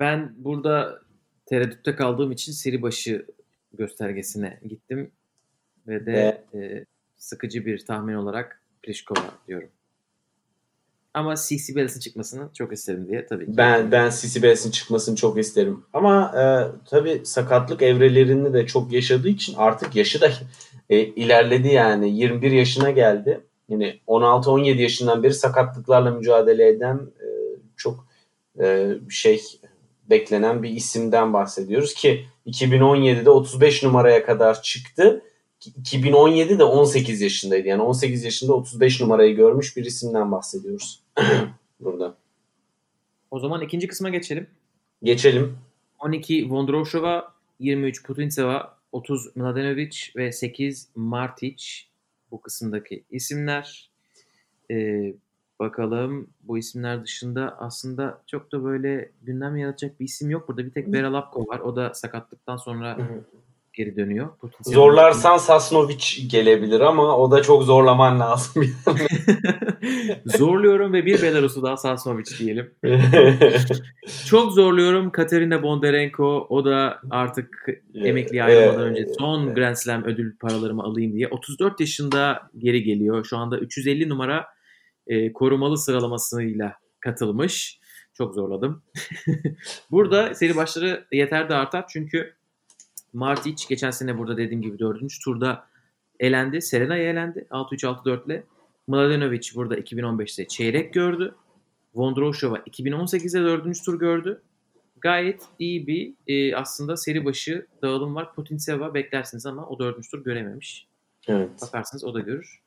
Ben burada tereddütte kaldığım için seri başı göstergesine gittim. Ve de e, sıkıcı bir tahmin olarak Pliskova diyorum. Ama CC Bellas'ın çıkmasını çok isterim diye tabii ki. Ben ben Sisibel'sin çıkmasını çok isterim. Ama e, tabii sakatlık evrelerini de çok yaşadığı için artık yaşı da e, ilerledi yani. 21 yaşına geldi. Yani 16-17 yaşından beri sakatlıklarla mücadele eden e, çok e, şey beklenen bir isimden bahsediyoruz ki 2017'de 35 numaraya kadar çıktı. 2017'de 18 yaşındaydı. Yani 18 yaşında 35 numarayı görmüş bir isimden bahsediyoruz. [CLEARS THROAT] Burada. O zaman ikinci kısma geçelim. Geçelim. 12 Vondroshova, 23 Putintseva, 30 Mladenovic ve 8 Martic bu kısımdaki isimler. Ee, bakalım bu isimler dışında aslında çok da böyle gündem yaratacak bir isim yok. Burada bir tek Vera Lapko var. O da sakatlıktan sonra geri dönüyor. Putintseva- Zorlarsan Sasnovic gelebilir ama o da çok zorlaman lazım. [LAUGHS] Zorluyorum ve bir Belarus'u daha Sasnovic diyelim. [LAUGHS] Çok zorluyorum Katerina Bondarenko. O da artık emekliye ayrılmadan önce son Grand Slam ödül paralarımı alayım diye. 34 yaşında geri geliyor. Şu anda 350 numara e, korumalı sıralamasıyla katılmış. Çok zorladım. [LAUGHS] burada seri başları yeter de artar çünkü Martic geçen sene burada dediğim gibi 4. turda elendi. Serena'ya elendi 6-3-6-4 ile. Mladenovic burada 2015'te çeyrek gördü. Vondroshova 2018'de 4. tur gördü. Gayet iyi bir e, aslında seri başı dağılım var. Putintseva beklersiniz ama o 4. tur görememiş. evet. Bakarsınız o da görür.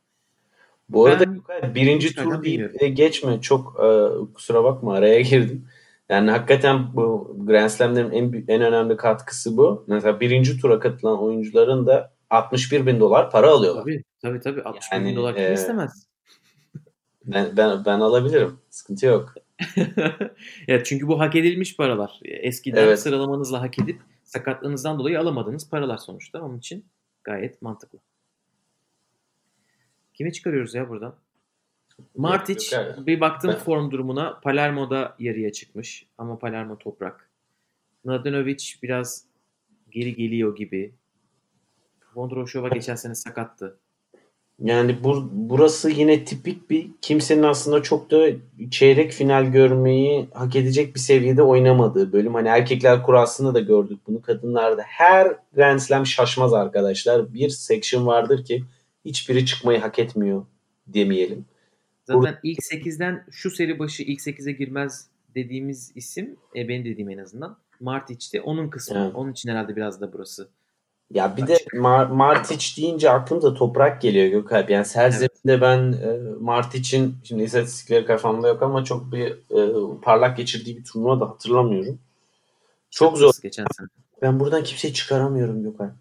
Bu arada Ben- Gökay, birinci tur deyip bilmiyorum. e, geçme. Çok e, kusura bakma araya girdim. Yani hakikaten bu Grand Slam'lerin en, en önemli katkısı bu. Mesela birinci tura katılan oyuncuların da 61 bin dolar para alıyorlar. Tabii tabii. tabii. 60 Yani, bin dolar kim e, istemez? [LAUGHS] Ben, ben, ben alabilirim. Sıkıntı yok. [LAUGHS] ya çünkü bu hak edilmiş paralar. Eskiden Evet. sıralamanızla hak edip sakatlığınızdan dolayı alamadığınız paralar sonuçta. Onun için gayet mantıklı. Kimi çıkarıyoruz ya buradan? Martic yok abi. bir baktım Ben- form durumuna Palermo'da yarıya çıkmış ama Palermo toprak. Mladenovic biraz geri geliyor gibi. Vondroshova geçen sene sakattı. Yani bu, burası yine tipik bir kimsenin aslında çok da çeyrek final görmeyi hak edecek bir seviyede oynamadığı bölüm. Hani erkekler kurasında da gördük bunu. Kadınlarda her Grand Slam şaşmaz arkadaşlar. Bir section vardır ki hiçbiri çıkmayı hak etmiyor demeyelim. Zaten ilk 8'den şu seri başı ilk 8'e girmez dediğimiz isim, e, benim dediğim en azından Martic'ti. Onun kısmı. Evet. Onun için herhalde biraz da burası. Ya bir de Mar- Martic deyince aklımda toprak geliyor Gökalp. Yani Serzemin'de ben e, Martic'in şimdi istatistikleri kafamda yok ama çok bir e, parlak geçirdiği bir turnuva da hatırlamıyorum. Çok zor. Burası Geçen sene. Ben buradan kimseyi çıkaramıyorum Gökalp.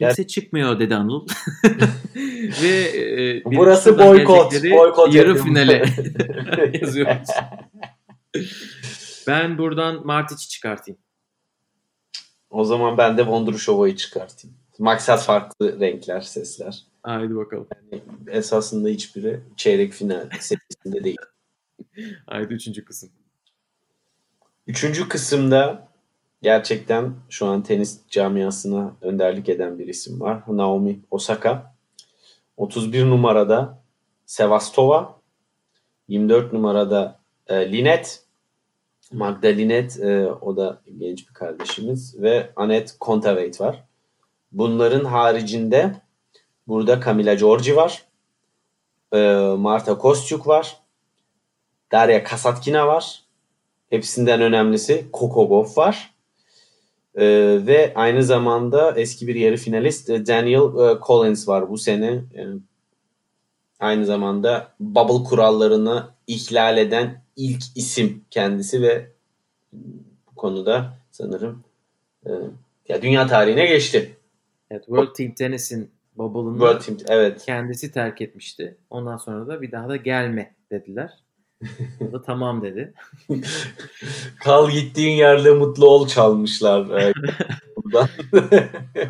Kimse çıkmıyor dedi Anıl. [LAUGHS] Ve e, Burası boykot, boykot yarı finale [LAUGHS] yazıyoruz. Ben buradan Martic'i çıkartayım. O zaman ben de Vondrushova'yı çıkartayım. Maksat farklı renkler, sesler. Haydi bakalım. Esasında hiçbiri çeyrek final seviyesinde değil. [LAUGHS] Haydi üçüncü kısım. Üçüncü kısımda gerçekten şu an tenis camiasına önderlik eden bir isim var. Naomi Osaka. 31 numarada Sevastova. 24 numarada e, Linet. Magda Linet e, o da genç bir kardeşimiz. Ve Anet Kontaveit var. Bunların haricinde burada Camila Giorgi var. E, Marta Kostyuk var. Darya Kasatkina var. Hepsinden önemlisi Gauff var. Ee, ve aynı zamanda eski bir yarı finalist e, Daniel e, Collins var bu sene. Yani aynı zamanda bubble kurallarını ihlal eden ilk isim kendisi ve bu konuda sanırım e, ya dünya tarihine geçti. Evet, World Team Tennis'in bubble'ını World Team evet. kendisi terk etmişti. Ondan sonra da bir daha da gelme dediler. O da tamam dedi. [LAUGHS] Kal gittiğin yerde mutlu ol çalmışlar. [LAUGHS]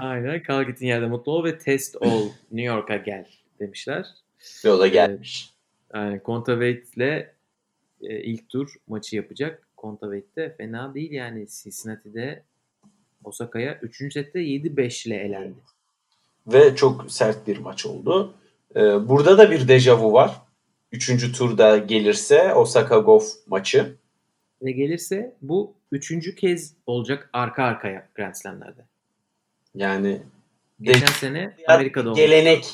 Aynen. Kal gittiğin yerde mutlu ol ve test ol. New York'a gel demişler. Ve o da gelmiş. Yani Kontaveit'le e, ilk tur maçı yapacak. Kontaveit de fena değil yani Cincinnati'de Osaka'ya 3. sette 7-5 ile elendi. Ve çok sert bir maç oldu. Ee, burada da bir dejavu var. Üçüncü turda gelirse Osaka Golf maçı. Ve gelirse bu üçüncü kez olacak arka arkaya Grand Slam'lerde. Yani Geçen de- sene Amerika'da oldu. gelenek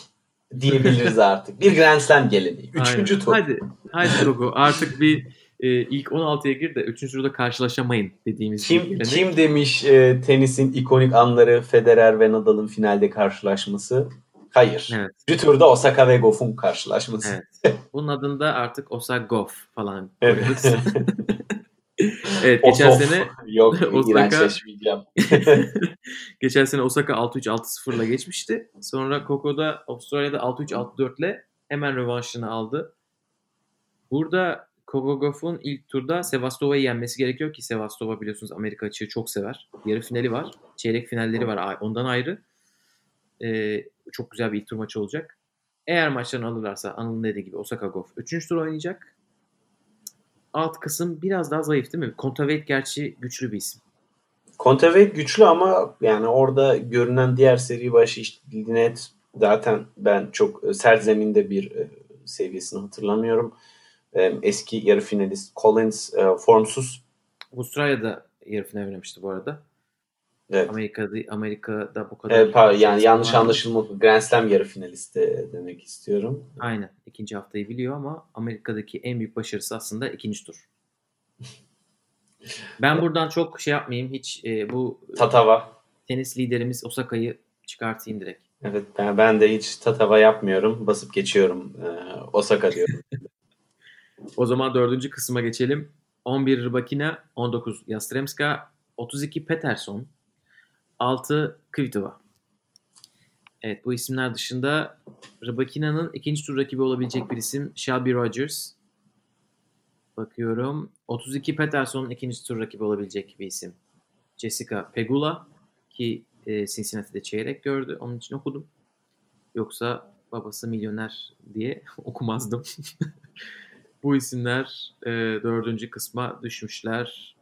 diyebiliriz artık. Bir Grand Slam geleneği. Üçüncü Aynen. tur. Hadi, hadi Togo artık bir e, ilk 16'ya gir de 3. turda karşılaşamayın dediğimiz Kim bir kim demiş e, tenisin ikonik anları Federer ve Nadal'ın finalde karşılaşması? Hayır. Evet. Üçüncü turda Osaka ve Goff'un karşılaşması. Evet. Bunun adında artık Osaka Golf falan Evet. [LAUGHS] evet geçen Of, sene [LAUGHS] Yok Osaka- [LAUGHS] geçen sene Osaka 6-3 6-0 ile geçmişti. Sonra Koko'da Avustralya'da 6-3 6-4 ile hemen rövanşını aldı. Burada Gauff'un ilk turda Sevastova'yı yenmesi gerekiyor ki Sevastova biliyorsunuz Amerika açığı çok sever. Yarı finali var. Çeyrek finalleri var ondan ayrı. Ee, çok güzel bir ilk tur maçı olacak. Eğer maçlarını alırlarsa Anıl'ın dediği gibi Osaka Gauff 3. tur oynayacak. Alt kısım biraz daha zayıf değil mi? Kontaveit gerçi güçlü bir isim. Kontaveit güçlü ama yani orada görünen diğer seri başı işte Linet zaten ben çok e, sert zeminde bir e, seviyesini hatırlamıyorum. E, Eski yarı finalist Collins e, formsuz. Avustralya'da yarı final oynamıştı bu arada. Evet. Amerika'da Amerika'da bu kadar. E, pardon, yani yanlış var. anlaşılma Grand Slam yarı finalisti demek istiyorum. Aynen. ikinci haftayı biliyor ama Amerika'daki en büyük başarısı aslında ikinci tur. [LAUGHS] Ben buradan çok şey yapmayayım. Hiç e, bu Tatava. tenis liderimiz Osaka'yı çıkartayım direkt. Evet ben, ben de hiç tatava yapmıyorum. Basıp geçiyorum. E, Osaka diyorum. [LAUGHS] O zaman dördüncü kısma geçelim. 11 Rybakina, 19 Yastremska, 32 Peterson, 6 Kvitova. Evet bu isimler dışında Rybakina'nın ikinci tur rakibi olabilecek bir isim Shelby Rogers. Bakıyorum. 32 Peterson'un ikinci tur rakibi olabilecek bir isim. Jessica Pegula ki e, Cincinnati'de çeyrek gördü. Onun için okudum. Yoksa babası milyoner diye [LAUGHS] okumazdım. [LAUGHS] Bu isimler e, dördüncü kısma düşmüşler.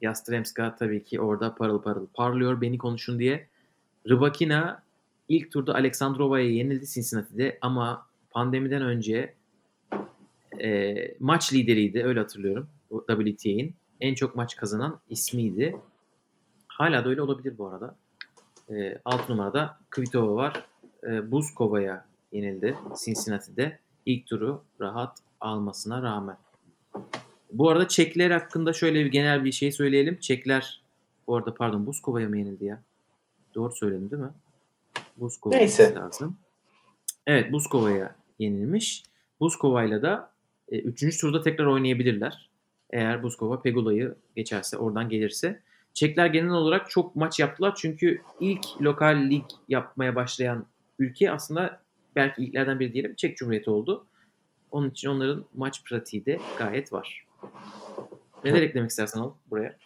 Yastremska tabii ki orada parıl parıl parlıyor beni konuşun diye. Rybakina ilk turda Aleksandrova'ya yenildi Cincinnati'de ama pandemiden önce e, maç lideriydi öyle hatırlıyorum. WTA'in en çok maç kazanan ismiydi. Hala da öyle olabilir bu arada. E, alt numarada Kvitova var. E, Buzkova'ya yenildi Cincinnati'de. İlk turu rahat almasına rağmen. Bu arada Çekler hakkında şöyle bir genel bir şey söyleyelim. Çekler bu arada pardon Buzkova'ya mı yenildi ya? Doğru söyledim değil mi? Buzkova Neyse. lazım. Evet Buzkova'ya yenilmiş. Buzkova'yla da 3. E, turda tekrar oynayabilirler. Eğer Buzkova Pegula'yı geçerse oradan gelirse. Çekler genel olarak çok maç yaptılar. Çünkü ilk lokal lig yapmaya başlayan ülke aslında belki ilklerden biri diyelim Çek Cumhuriyeti oldu. Onun için onların maç pratiği de gayet var. Neler eklemek istersen ol buraya?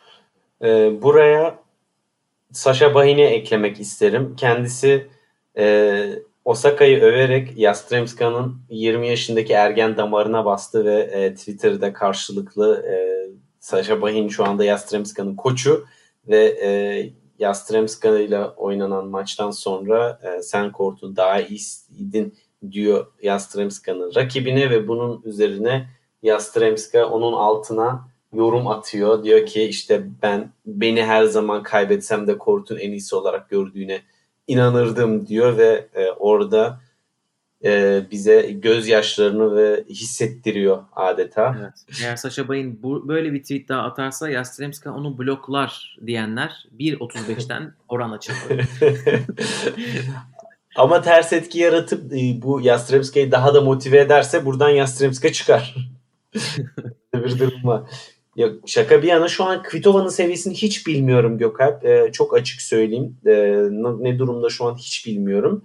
Ee, buraya Sasha Bahin'i eklemek isterim. Kendisi e, Osaka'yı överek Yastremska'nın 20 yaşındaki ergen damarına bastı ve e, Twitter'da karşılıklı e, Sasha Bahin şu anda Yastremska'nın koçu ve e, Yastremska ile oynanan maçtan sonra e, sen kortun daha iyiydin diyor Yastremska'nın rakibine ve bunun üzerine Yastremska onun altına yorum atıyor. Diyor ki işte ben beni her zaman kaybetsem de kortun en iyisi olarak gördüğüne inanırdım diyor ve e, orada e, bize gözyaşlarını ve hissettiriyor adeta. Evet. Eğer Sasha Bay'in bu, böyle bir tweet daha atarsa Yastremska onu bloklar diyenler 1.35'ten [LAUGHS] oran açıldı. [LAUGHS] Ama ters etki yaratıp e, bu Yastremska'yı daha da motive ederse buradan Yastremska çıkar. Bir durum var. Ya şaka bir yana şu an Kvitova'nın seviyesini hiç bilmiyorum Gökalp. Ee, çok açık söyleyeyim. Ee, ne durumda şu an hiç bilmiyorum.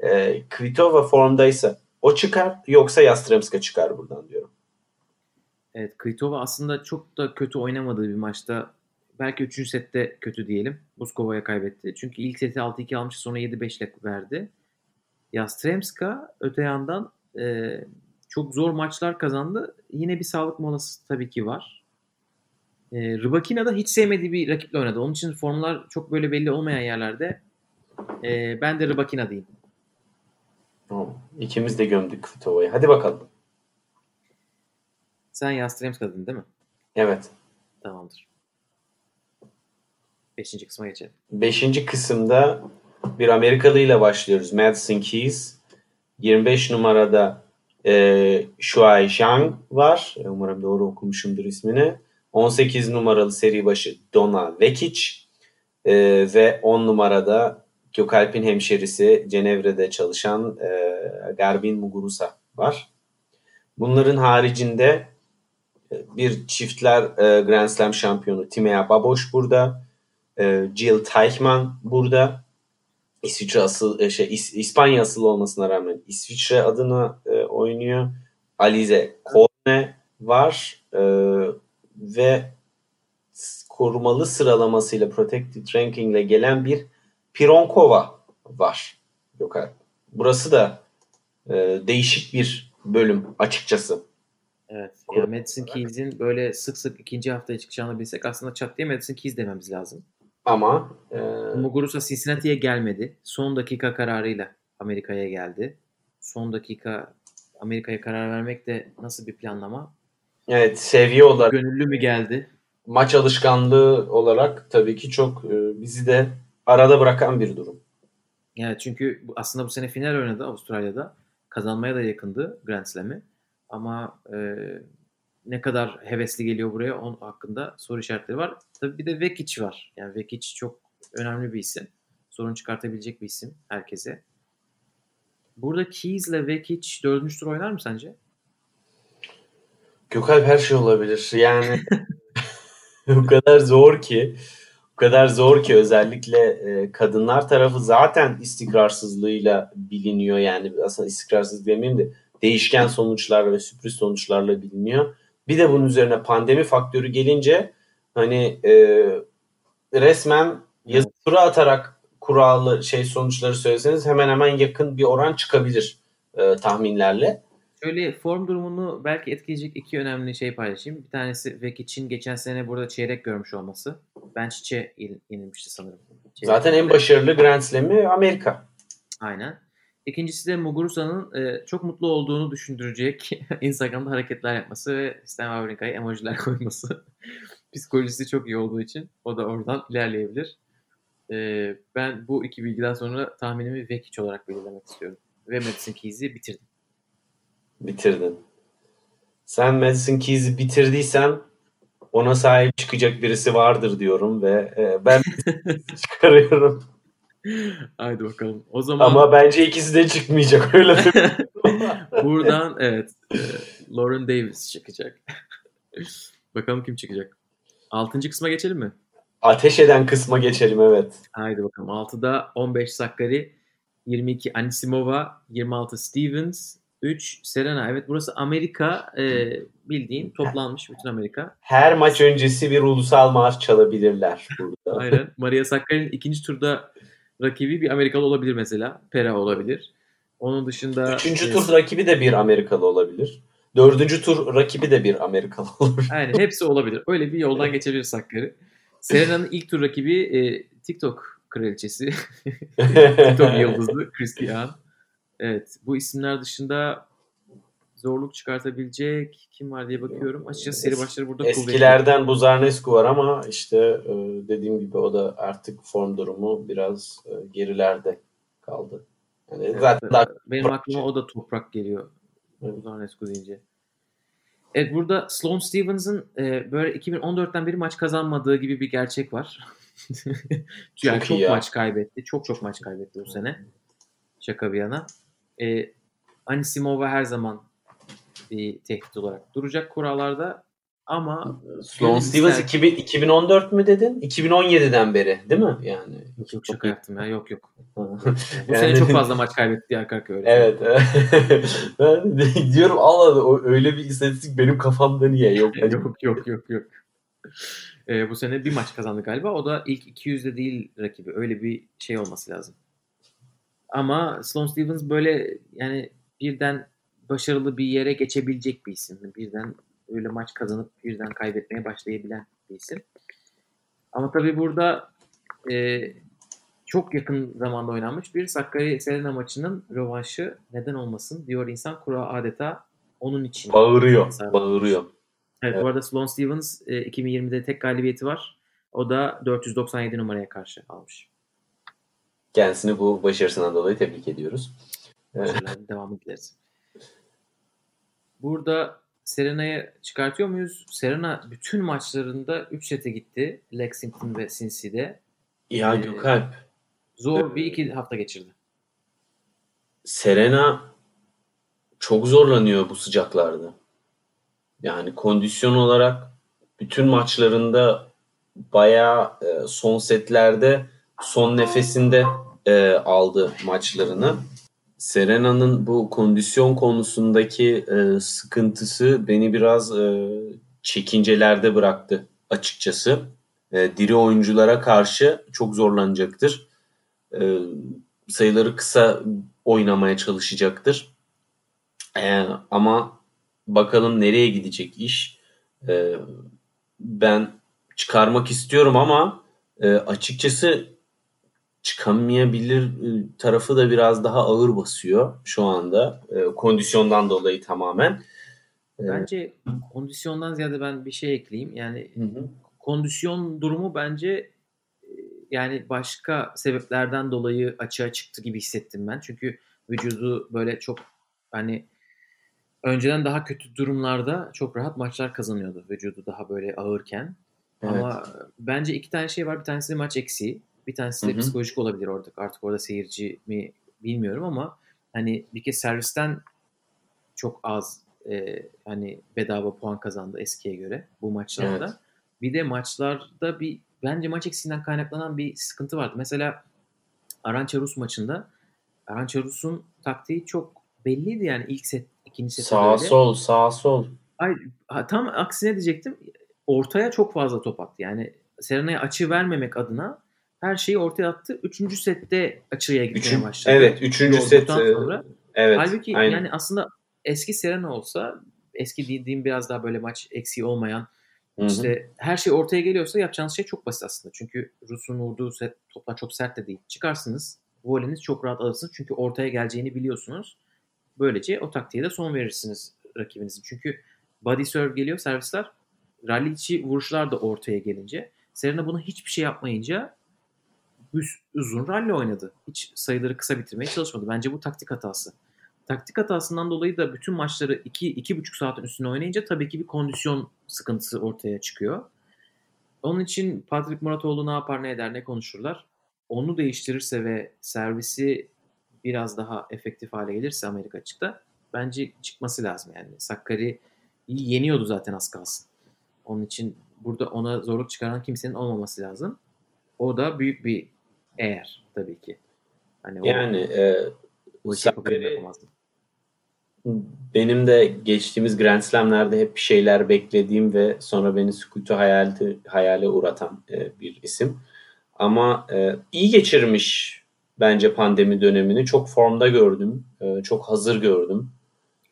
Ee, Kvitova formdaysa o çıkar yoksa Yastremska çıkar buradan diyorum. Evet Kvitova aslında çok da kötü oynamadığı bir maçta belki 3. sette kötü diyelim. Buskova'ya kaybetti. Çünkü ilk seti 6-2 almış sonra 7-5'le verdi. Yastremska öte yandan e, çok zor maçlar kazandı. Yine bir sağlık molası tabii ki var. E, Rybakina da hiç sevmediği bir rakiple oynadı. Onun için formlar çok böyle belli olmayan yerlerde e, ben de Rybakina diyeyim. İkimiz de gömdük Kvitova'yı. Hadi bakalım. Sen Yastremska dedin değil mi? Evet. Tamamdır. Beşinci kısma geçelim. Beşinci kısımda bir Amerikalı ile başlıyoruz. Madison Keys. 25 numarada e, Shuai Zhang var. Umarım doğru okumuşumdur ismini. 18 numaralı seri başı Donna Vekic. E, ve 10 numarada Gökalp'in hemşerisi Cenevre'de çalışan e, Garbin Muguruza var. Bunların haricinde e, bir çiftler e, Grand Slam şampiyonu Timea Baboş burada. E, Jill Teichmann burada. İsviçre asıl e, şey İs, İspanya asıl olmasına rağmen İsviçre adına e, oynuyor. Alize Kone var e, ve korumalı sıralamasıyla protected ranking ile gelen bir Pironkova var. Yok abi. Burası da e, değişik bir bölüm açıkçası. Evet. Ya Madison Keys'in böyle sık sık ikinci haftaya çıkacağını bilsek aslında çat diye Madison Keys dememiz lazım. Ama e, Muguruza Cincinnati'ye gelmedi. Son dakika kararıyla Amerika'ya geldi. Son dakika Amerika'ya karar vermek de nasıl bir planlama? Evet seviye olarak. Gönüllü mü geldi? Maç alışkanlığı olarak tabii ki çok e, bizi de arada bırakan bir durum. Evet çünkü aslında bu sene final oynadı Avustralya'da. Kazanmaya da yakındı Grand Slam'i. Ama e, ne kadar hevesli geliyor buraya onun hakkında soru işaretleri var. Tabii bir de Vekic var. Yani Vekic çok önemli bir isim. Sorun çıkartabilecek bir isim herkese. Burada Keys ile Vekic dördüncü tur oynar mı sence? Gökalp her şey olabilir. Yani [LAUGHS] o kadar zor ki o kadar zor ki özellikle e, kadınlar tarafı zaten istikrarsızlığıyla biliniyor. Yani aslında istikrarsız demeyeyim de değişken sonuçlarla ve sürpriz sonuçlarla biliniyor. Bir de bunun üzerine pandemi faktörü gelince hani e, resmen yazı tura atarak kurallı şey sonuçları söyleseniz hemen hemen yakın bir oran çıkabilir e, tahminlerle. Şöyle form durumunu belki etkileyecek iki önemli şey paylaşayım. Bir tanesi Vekic'in geçen sene burada çeyrek görmüş olması. Bench'e yenilmişti sanırım. Çeyrek Zaten en başarılı Grand Slam'i Amerika. Aynen. İkincisi de Muguruza'nın e, çok mutlu olduğunu düşündürecek [LAUGHS] Instagram'da hareketler yapması ve Stan Wawrinka'ya emojiler [LAUGHS] koyması. Psikolojisi çok iyi olduğu için o da oradan ilerleyebilir. E, ben bu iki bilgiden sonra tahminimi Vekic olarak belirlemek istiyorum. Ve Madison Keys'i bitirdim. Bitirdin. Sen Madison Keys'i bitirdiysen ona sahip çıkacak birisi vardır diyorum ve e, ben [LAUGHS] çıkarıyorum. [LAUGHS] Haydi bakalım. O zaman Ama bence ikisi de çıkmayacak öyle [LAUGHS] buradan evet e, Lauren Davis çıkacak. [LAUGHS] bakalım kim çıkacak. Altıncı kısma geçelim mi? Ateş eden kısma geçelim evet. Haydi bakalım. 6'da 15 Sakkari, 22 Anisimova, 26 Stevens, 3 Serena. Evet burası Amerika. Ee, bildiğin toplanmış bütün Amerika. Her maç öncesi bir ulusal marş çalabilirler burada. Aynen. Maria Sakkari'nin ikinci turda rakibi bir Amerikalı olabilir mesela. Pera olabilir. Onun dışında Üçüncü e, tur rakibi de bir Amerikalı olabilir. Dördüncü tur rakibi de bir Amerikalı olur. Aynen hepsi olabilir. Öyle bir yoldan geçebilir Sakkari. Serena'nın ilk tur rakibi e, TikTok kraliçesi. [LAUGHS] [LAUGHS] TikTok yıldızı Christian. Evet bu isimler dışında zorluk çıkartabilecek kim var diye bakıyorum. Açıkçası seri başları burada kuvvetli. Eskilerden Buzarnescu var ama işte e, dediğim gibi o da artık form durumu biraz e, gerilerde kaldı. Yani Evet, zaten daha Benim aklıma o da toprak geliyor. Evet. Zarnescu deyince. Evet burada Sloane Stevens'ın e, böyle 2014'ten beri maç kazanmadığı gibi bir gerçek var. [LAUGHS] yani Çok ya. maç kaybetti. Çok çok maç kaybetti bu sene. Şaka bir yana. E, Anisimova her zaman bir tehdit olarak duracak kurallarda ama Sloane Gönül Stevens ister. 2000, 2014 mü dedin? 2017'den beri değil mi? Yani yok, şaka yaptım ya yok yok. [LAUGHS] Bu Yani- sene çok fazla maç kaybetti arka arkaya öyle. Evet. [LAUGHS] ben [LAUGHS] diyorum Allah öyle bir istatistik benim kafamda niye yok? Yok yok yok yok. Ee, bu sene bir maç kazandı galiba. O da ilk 200'de değil rakibi. Öyle bir şey olması lazım. Ama Sloane Stevens böyle yani birden başarılı bir yere geçebilecek bir isim. Birden öyle maç kazanıp birden kaybetmeye başlayabilen bir isim. Ama tabii burada e, çok yakın zamanda oynanmış bir Sakkari Serena maçının rövanşı neden olmasın diyor insan. Kura adeta onun için. Bağırıyor. Bağırıyor. Evet, Evet. bu arada Sloane Stevens e, 2020'de tek galibiyeti var. O da 497 numaraya karşı almış. Kendisini bu başarısından dolayı tebrik ediyoruz. Başarılar devamı dileriz. Burada Serena'yı çıkartıyor muyuz? Serena bütün maçlarında 3 sete gitti. Lexington ve Cincy'de. Ya Ee, Gökalp, Zor bir iki hafta geçirdi. Serena çok zorlanıyor bu sıcaklarda. Yani kondisyon olarak bütün maçlarında bayağı e, son setlerde son nefesinde e, aldı maçlarını. Serena'nın bu kondisyon konusundaki e, sıkıntısı beni biraz e, çekincelerde bıraktı açıkçası. E, diri oyunculara karşı çok zorlanacaktır. E, sayıları kısa oynamaya çalışacaktır. E, ama bakalım nereye gidecek iş. E, ben çıkarmak istiyorum ama e, açıkçası çıkamayabilir e, tarafı da biraz daha ağır basıyor şu anda. E, kondisyondan dolayı tamamen. E, Bence kondisyondan ziyade ben bir şey ekleyeyim. Yani hı hı. kondisyon durumu bence e, yani başka sebeplerden dolayı açığa çıktı gibi hissettim ben. Çünkü vücudu böyle çok hani önceden daha kötü durumlarda çok rahat maçlar kazanıyordu. Vücudu daha böyle ağırken. Evet. Ama bence iki tane şey var. Bir tanesi maç eksiği. Bir tanesi de Hı hı. psikolojik olabilir orada. Artık orada seyirci mi bilmiyorum ama hani bir kez servisten çok az e, hani bedava puan kazandı eskiye göre bu maçlarda. Evet. Bir de maçlarda bir bence maç eksiğinden kaynaklanan bir sıkıntı vardı. Mesela Arança Rus maçında Arança Rus'un taktiği çok belliydi yani ilk set, ikinci set Sağ sol, sağ sol. Ay, tam aksine diyecektim. Ortaya çok fazla top attı. Yani Serena'ya açı vermemek adına her şeyi ortaya attı. Üçüncü sette açıya gitmeye Üçün, başladı. evet, üçüncü set. E, sonra. evet, Halbuki aynen. yani aslında eski Serena olsa eski dediğim biraz daha böyle maç eksiği olmayan Hı hı. işte her şey ortaya geliyorsa yapacağınız şey çok basit aslında. Çünkü Rus'un vurduğu set toplar çok sert de değil. Çıkarsınız. Voleniz çok rahat alırsınız. Çünkü ortaya geleceğini biliyorsunuz. Böylece o taktiğe de son verirsiniz rakibinizin. Çünkü body serve geliyor servisler. Rally içi vuruşlar da ortaya gelince. Serena buna hiçbir şey yapmayınca üz- uzun rally oynadı. Hiç sayıları kısa bitirmeye çalışmadı. Bence bu taktik hatası. Taktik hatasından dolayı da bütün maçları 2-2,5 saatin üstüne oynayınca tabii ki bir kondisyon sıkıntısı ortaya çıkıyor. Onun için Patrick Muratoğlu ne yapar ne eder ne konuşurlar. Onu değiştirirse ve servisi biraz daha efektif hale gelirse Amerika açıkta bence çıkması lazım yani. Sakkari yeniyordu zaten az kalsın. Onun için burada ona zorluk çıkaran kimsenin olmaması lazım. O da büyük bir eğer tabii ki. Hani o, Yani e, o mi Sakkari- yapamazdı. benim de geçtiğimiz Grand Slam'lerde hep bir şeyler beklediğim ve sonra beni sükutu hayale, hayale uğratan e, bir isim. Ama e, iyi geçirmiş bence pandemi dönemini. Çok formda gördüm. E, çok hazır gördüm.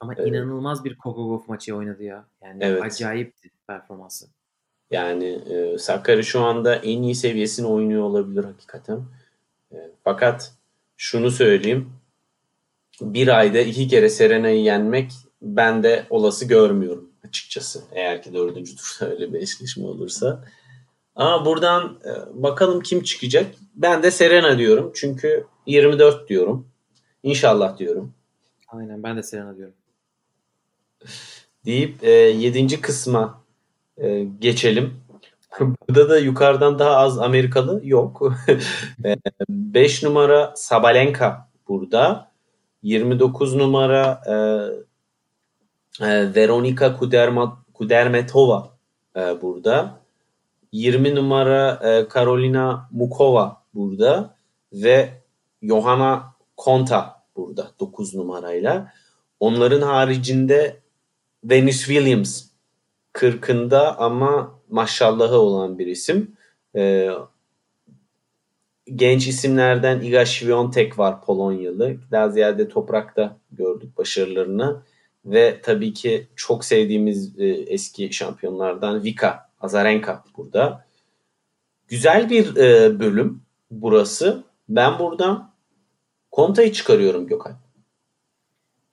Ama evet. inanılmaz bir Kokogov maçı oynadı ya. Yani evet. acayipti performansı. Yani e, Sakkari şu anda en iyi seviyesini oynuyor olabilir hakikaten. E, fakat şunu söyleyeyim. Bir ayda iki kere Serena'yı yenmek ben de olası görmüyorum açıkçası. Eğer ki dördüncü turda [LAUGHS] öyle bir eşleşme olursa. Ama buradan e, bakalım kim çıkacak. Ben de Serena diyorum. Çünkü 24 diyorum. İnşallah diyorum. Aynen ben de Serena diyorum. Deyip e, 7. kısma e, geçelim. Burada da yukarıdan daha az Amerikalı yok. [LAUGHS] 5 e, numara Sabalenka burada. 29 numara e, e, Veronika Kuderma, Kudermetova e, burada. 20 numara e, Karolina Mukova burada ve Johanna Konta burada 9 numarayla. Onların haricinde Venus Williams 40'ında ama maşallahı olan bir isim. Ee, genç isimlerden Iga Świątek var Polonyalı. Daha ziyade toprakta gördük başarılarını. Ve tabii ki çok sevdiğimiz e, eski şampiyonlardan Vika Azarenka burada. Güzel bir e, bölüm burası. Ben buradan Konta'yı çıkarıyorum Gökhan.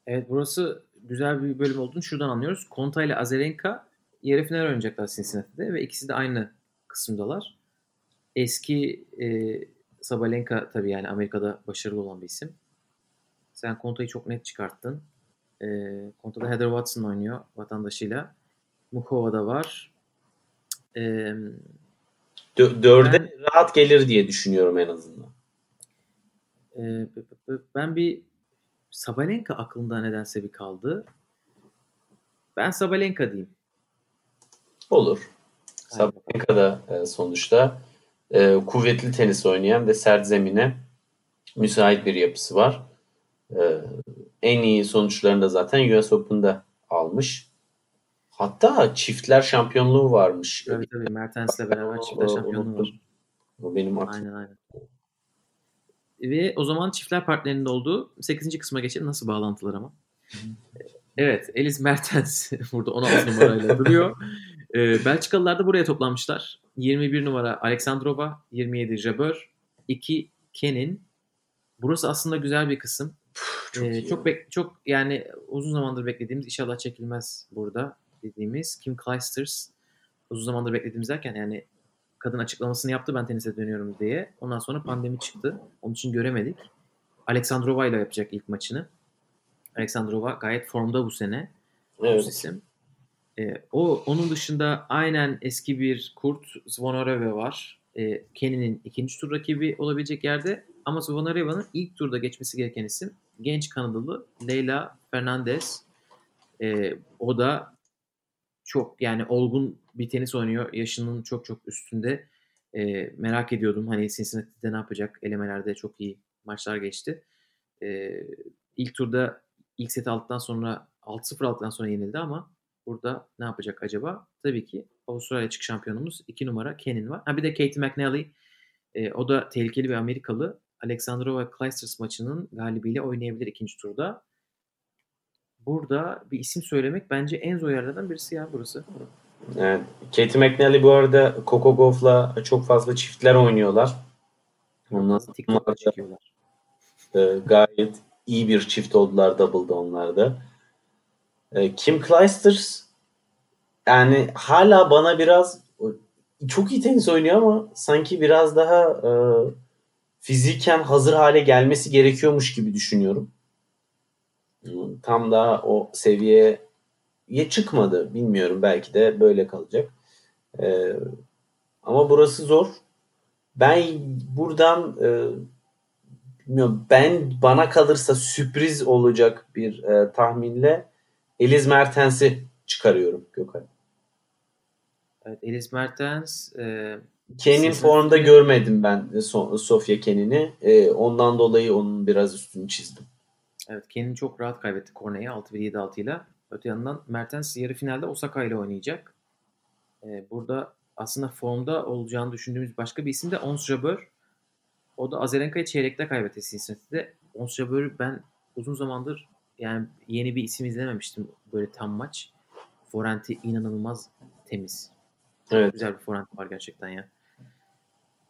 Evet burası güzel bir bölüm olduğunu şuradan anlıyoruz. Konta ile Azarenka yarı final oynayacaklar Cincinnati'de ve ikisi de aynı kısımdalar. Eski e, Sabalenka tabii yani Amerika'da başarılı olan bir isim. Sen Konta'yı çok net çıkarttın. E, Konta'da Heather Watson oynuyor vatandaşıyla. Mukova da var. E, Dörde ben, rahat gelir diye düşünüyorum en azından. E, ben bir Sabalenka aklımda nedense bir kaldı. Ben Sabalenka diyeyim. Olur. Sabalenka da e, sonuçta e, kuvvetli tenis oynayan ve sert zemine müsait bir yapısı var. E, en iyi sonuçlarını da zaten US Open'da almış. Hatta çiftler şampiyonluğu varmış. Tabii tabii Mertens'le [LAUGHS] beraber çiftler şampiyonluğu var. Bu benim aklım. Aynen aynen. Ve o zaman çiftler partnerinde olduğu 8. kısma geçelim. Nasıl bağlantılar ama? evet, Elis Mertens [LAUGHS] burada 16 numarayla duruyor. [LAUGHS] Ee, Belçikalılar da buraya toplanmışlar. 21 numara Aleksandrova, 27 Jabeur, 2 Kenin. Burası aslında güzel bir kısım. Çok, ee, çok, bek- çok yani uzun zamandır beklediğimiz inşallah çekilmez burada dediğimiz Kim Clijsters uzun zamandır beklediğimiz derken yani kadın açıklamasını yaptı ben tenise dönüyorum diye. Ondan sonra pandemi çıktı. Onun için göremedik. Aleksandrova ile yapacak ilk maçını. Aleksandrova gayet formda bu sene. Evet. Bu isim. E, o onun dışında aynen eski bir Kurt Zvonareva var. E, Kenny'nin ikinci tur rakibi olabilecek yerde ama Zvonareva'nın ilk turda geçmesi gereken isim genç Kanadalı Leyla Fernandez. E, o da çok yani olgun bir tenis oynuyor. Yaşının çok çok üstünde. E, merak ediyordum hani Cincinnati'de ne yapacak? Elemelerde çok iyi maçlar geçti. E, ilk turda ilk seti aldıktan sonra 6-0 aldıktan sonra yenildi ama burada ne yapacak acaba? Tabii ki Avustralya açık şampiyonumuz 2 numara Kenin var. Ha bir de Katie McNally. E, o da tehlikeli bir Amerikalı. Alexandrova Clijsters maçının galibiyle oynayabilir ikinci turda. Burada bir isim söylemek bence en zor yerlerden birisi ya burası. Evet. Katie McNally bu arada Coco Gauff'la çok fazla çiftler oynuyorlar. Ondan çekiyorlar. E, gayet iyi bir çift oldular double'da onlar da. E, Kim Clijsters yani hala bana biraz çok iyi tenis oynuyor ama sanki biraz daha e, fiziken hazır hale gelmesi gerekiyormuş gibi düşünüyorum. Tam daha o seviyeye çıkmadı. Bilmiyorum belki de böyle kalacak. E, ama burası zor. Ben buradan e, bilmiyorum ben bana kalırsa sürpriz olacak bir e, tahminle Eliz Mertens'i çıkarıyorum Gökhan. Evet, Eliz Mertens e, Ken'in formda görmedim ben so- Sofia Ken'ini. E, ondan dolayı onun biraz üstünü çizdim. Evet kendini çok rahat kaybetti Cornea'ya 6-1-7-6 ile. Öte yandan Mertens yarı finalde Osaka ile oynayacak. Ee, burada aslında formda olacağını düşündüğümüz başka bir isim de Ons Jabeur. O da Azarenka'yı çeyrekte kaybetti Cincinnati'de. Ons Jabeur'ü ben uzun zamandır yani yeni bir isim izlememiştim böyle tam maç. Forenti inanılmaz temiz. Evet. Güzel bir forenti var gerçekten ya.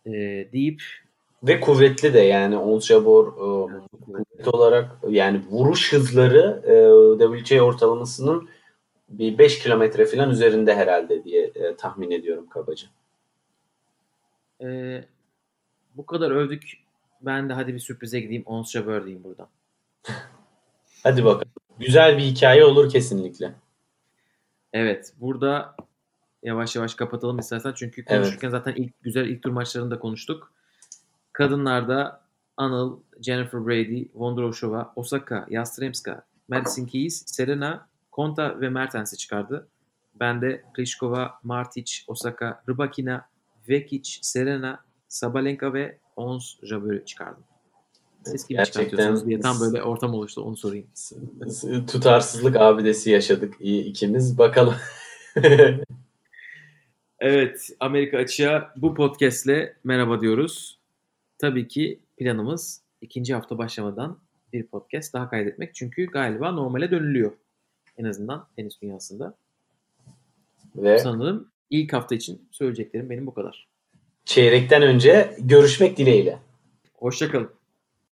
Ee, deyip Ve kuvvetli de yani Jabeur e, Evet, çok kuvvet olarak yani vuruş hızları e, WC ortalamasının bir 5 kilometre falan üzerinde herhalde diye e, tahmin ediyorum kabaca. Ee, bu kadar övdük. Ben de hadi bir sürprize gideyim. Ons Jabeur diyeyim buradan. Hadi bakalım. Güzel bir hikaye olur kesinlikle. Evet. Burada yavaş yavaş kapatalım istersen. Çünkü konuşurken zaten ilk güzel ilk tur maçlarını da konuştuk. Kadınlarda Anıl, Jennifer Brady, Vondroshova, Osaka, Yastremska, Madison Keys, Serena, Konta ve Mertens'i çıkardı. Ben de Pliskova, Martic, Osaka, Rybakina, Vekic, Serena, Sabalenka ve Ons Jabeur'ü çıkardım. Siz kimi Gerçekten- çıkartıyorsunuz diye tam böyle ortam oluştu onu sorayım. [LAUGHS] Tutarsızlık abidesi yaşadık iyi ikimiz. Bakalım. [LAUGHS] Evet, Amerika Açık'a bu podcastle merhaba diyoruz. Tabii ki planımız ikinci hafta başlamadan bir podcast daha kaydetmek. Çünkü galiba normale dönülüyor. En azından tenis dünyasında. Ve Sanırım ilk hafta için söyleyeceklerim benim bu kadar. çeyrekten önce görüşmek dileğiyle. Hoşçakalın.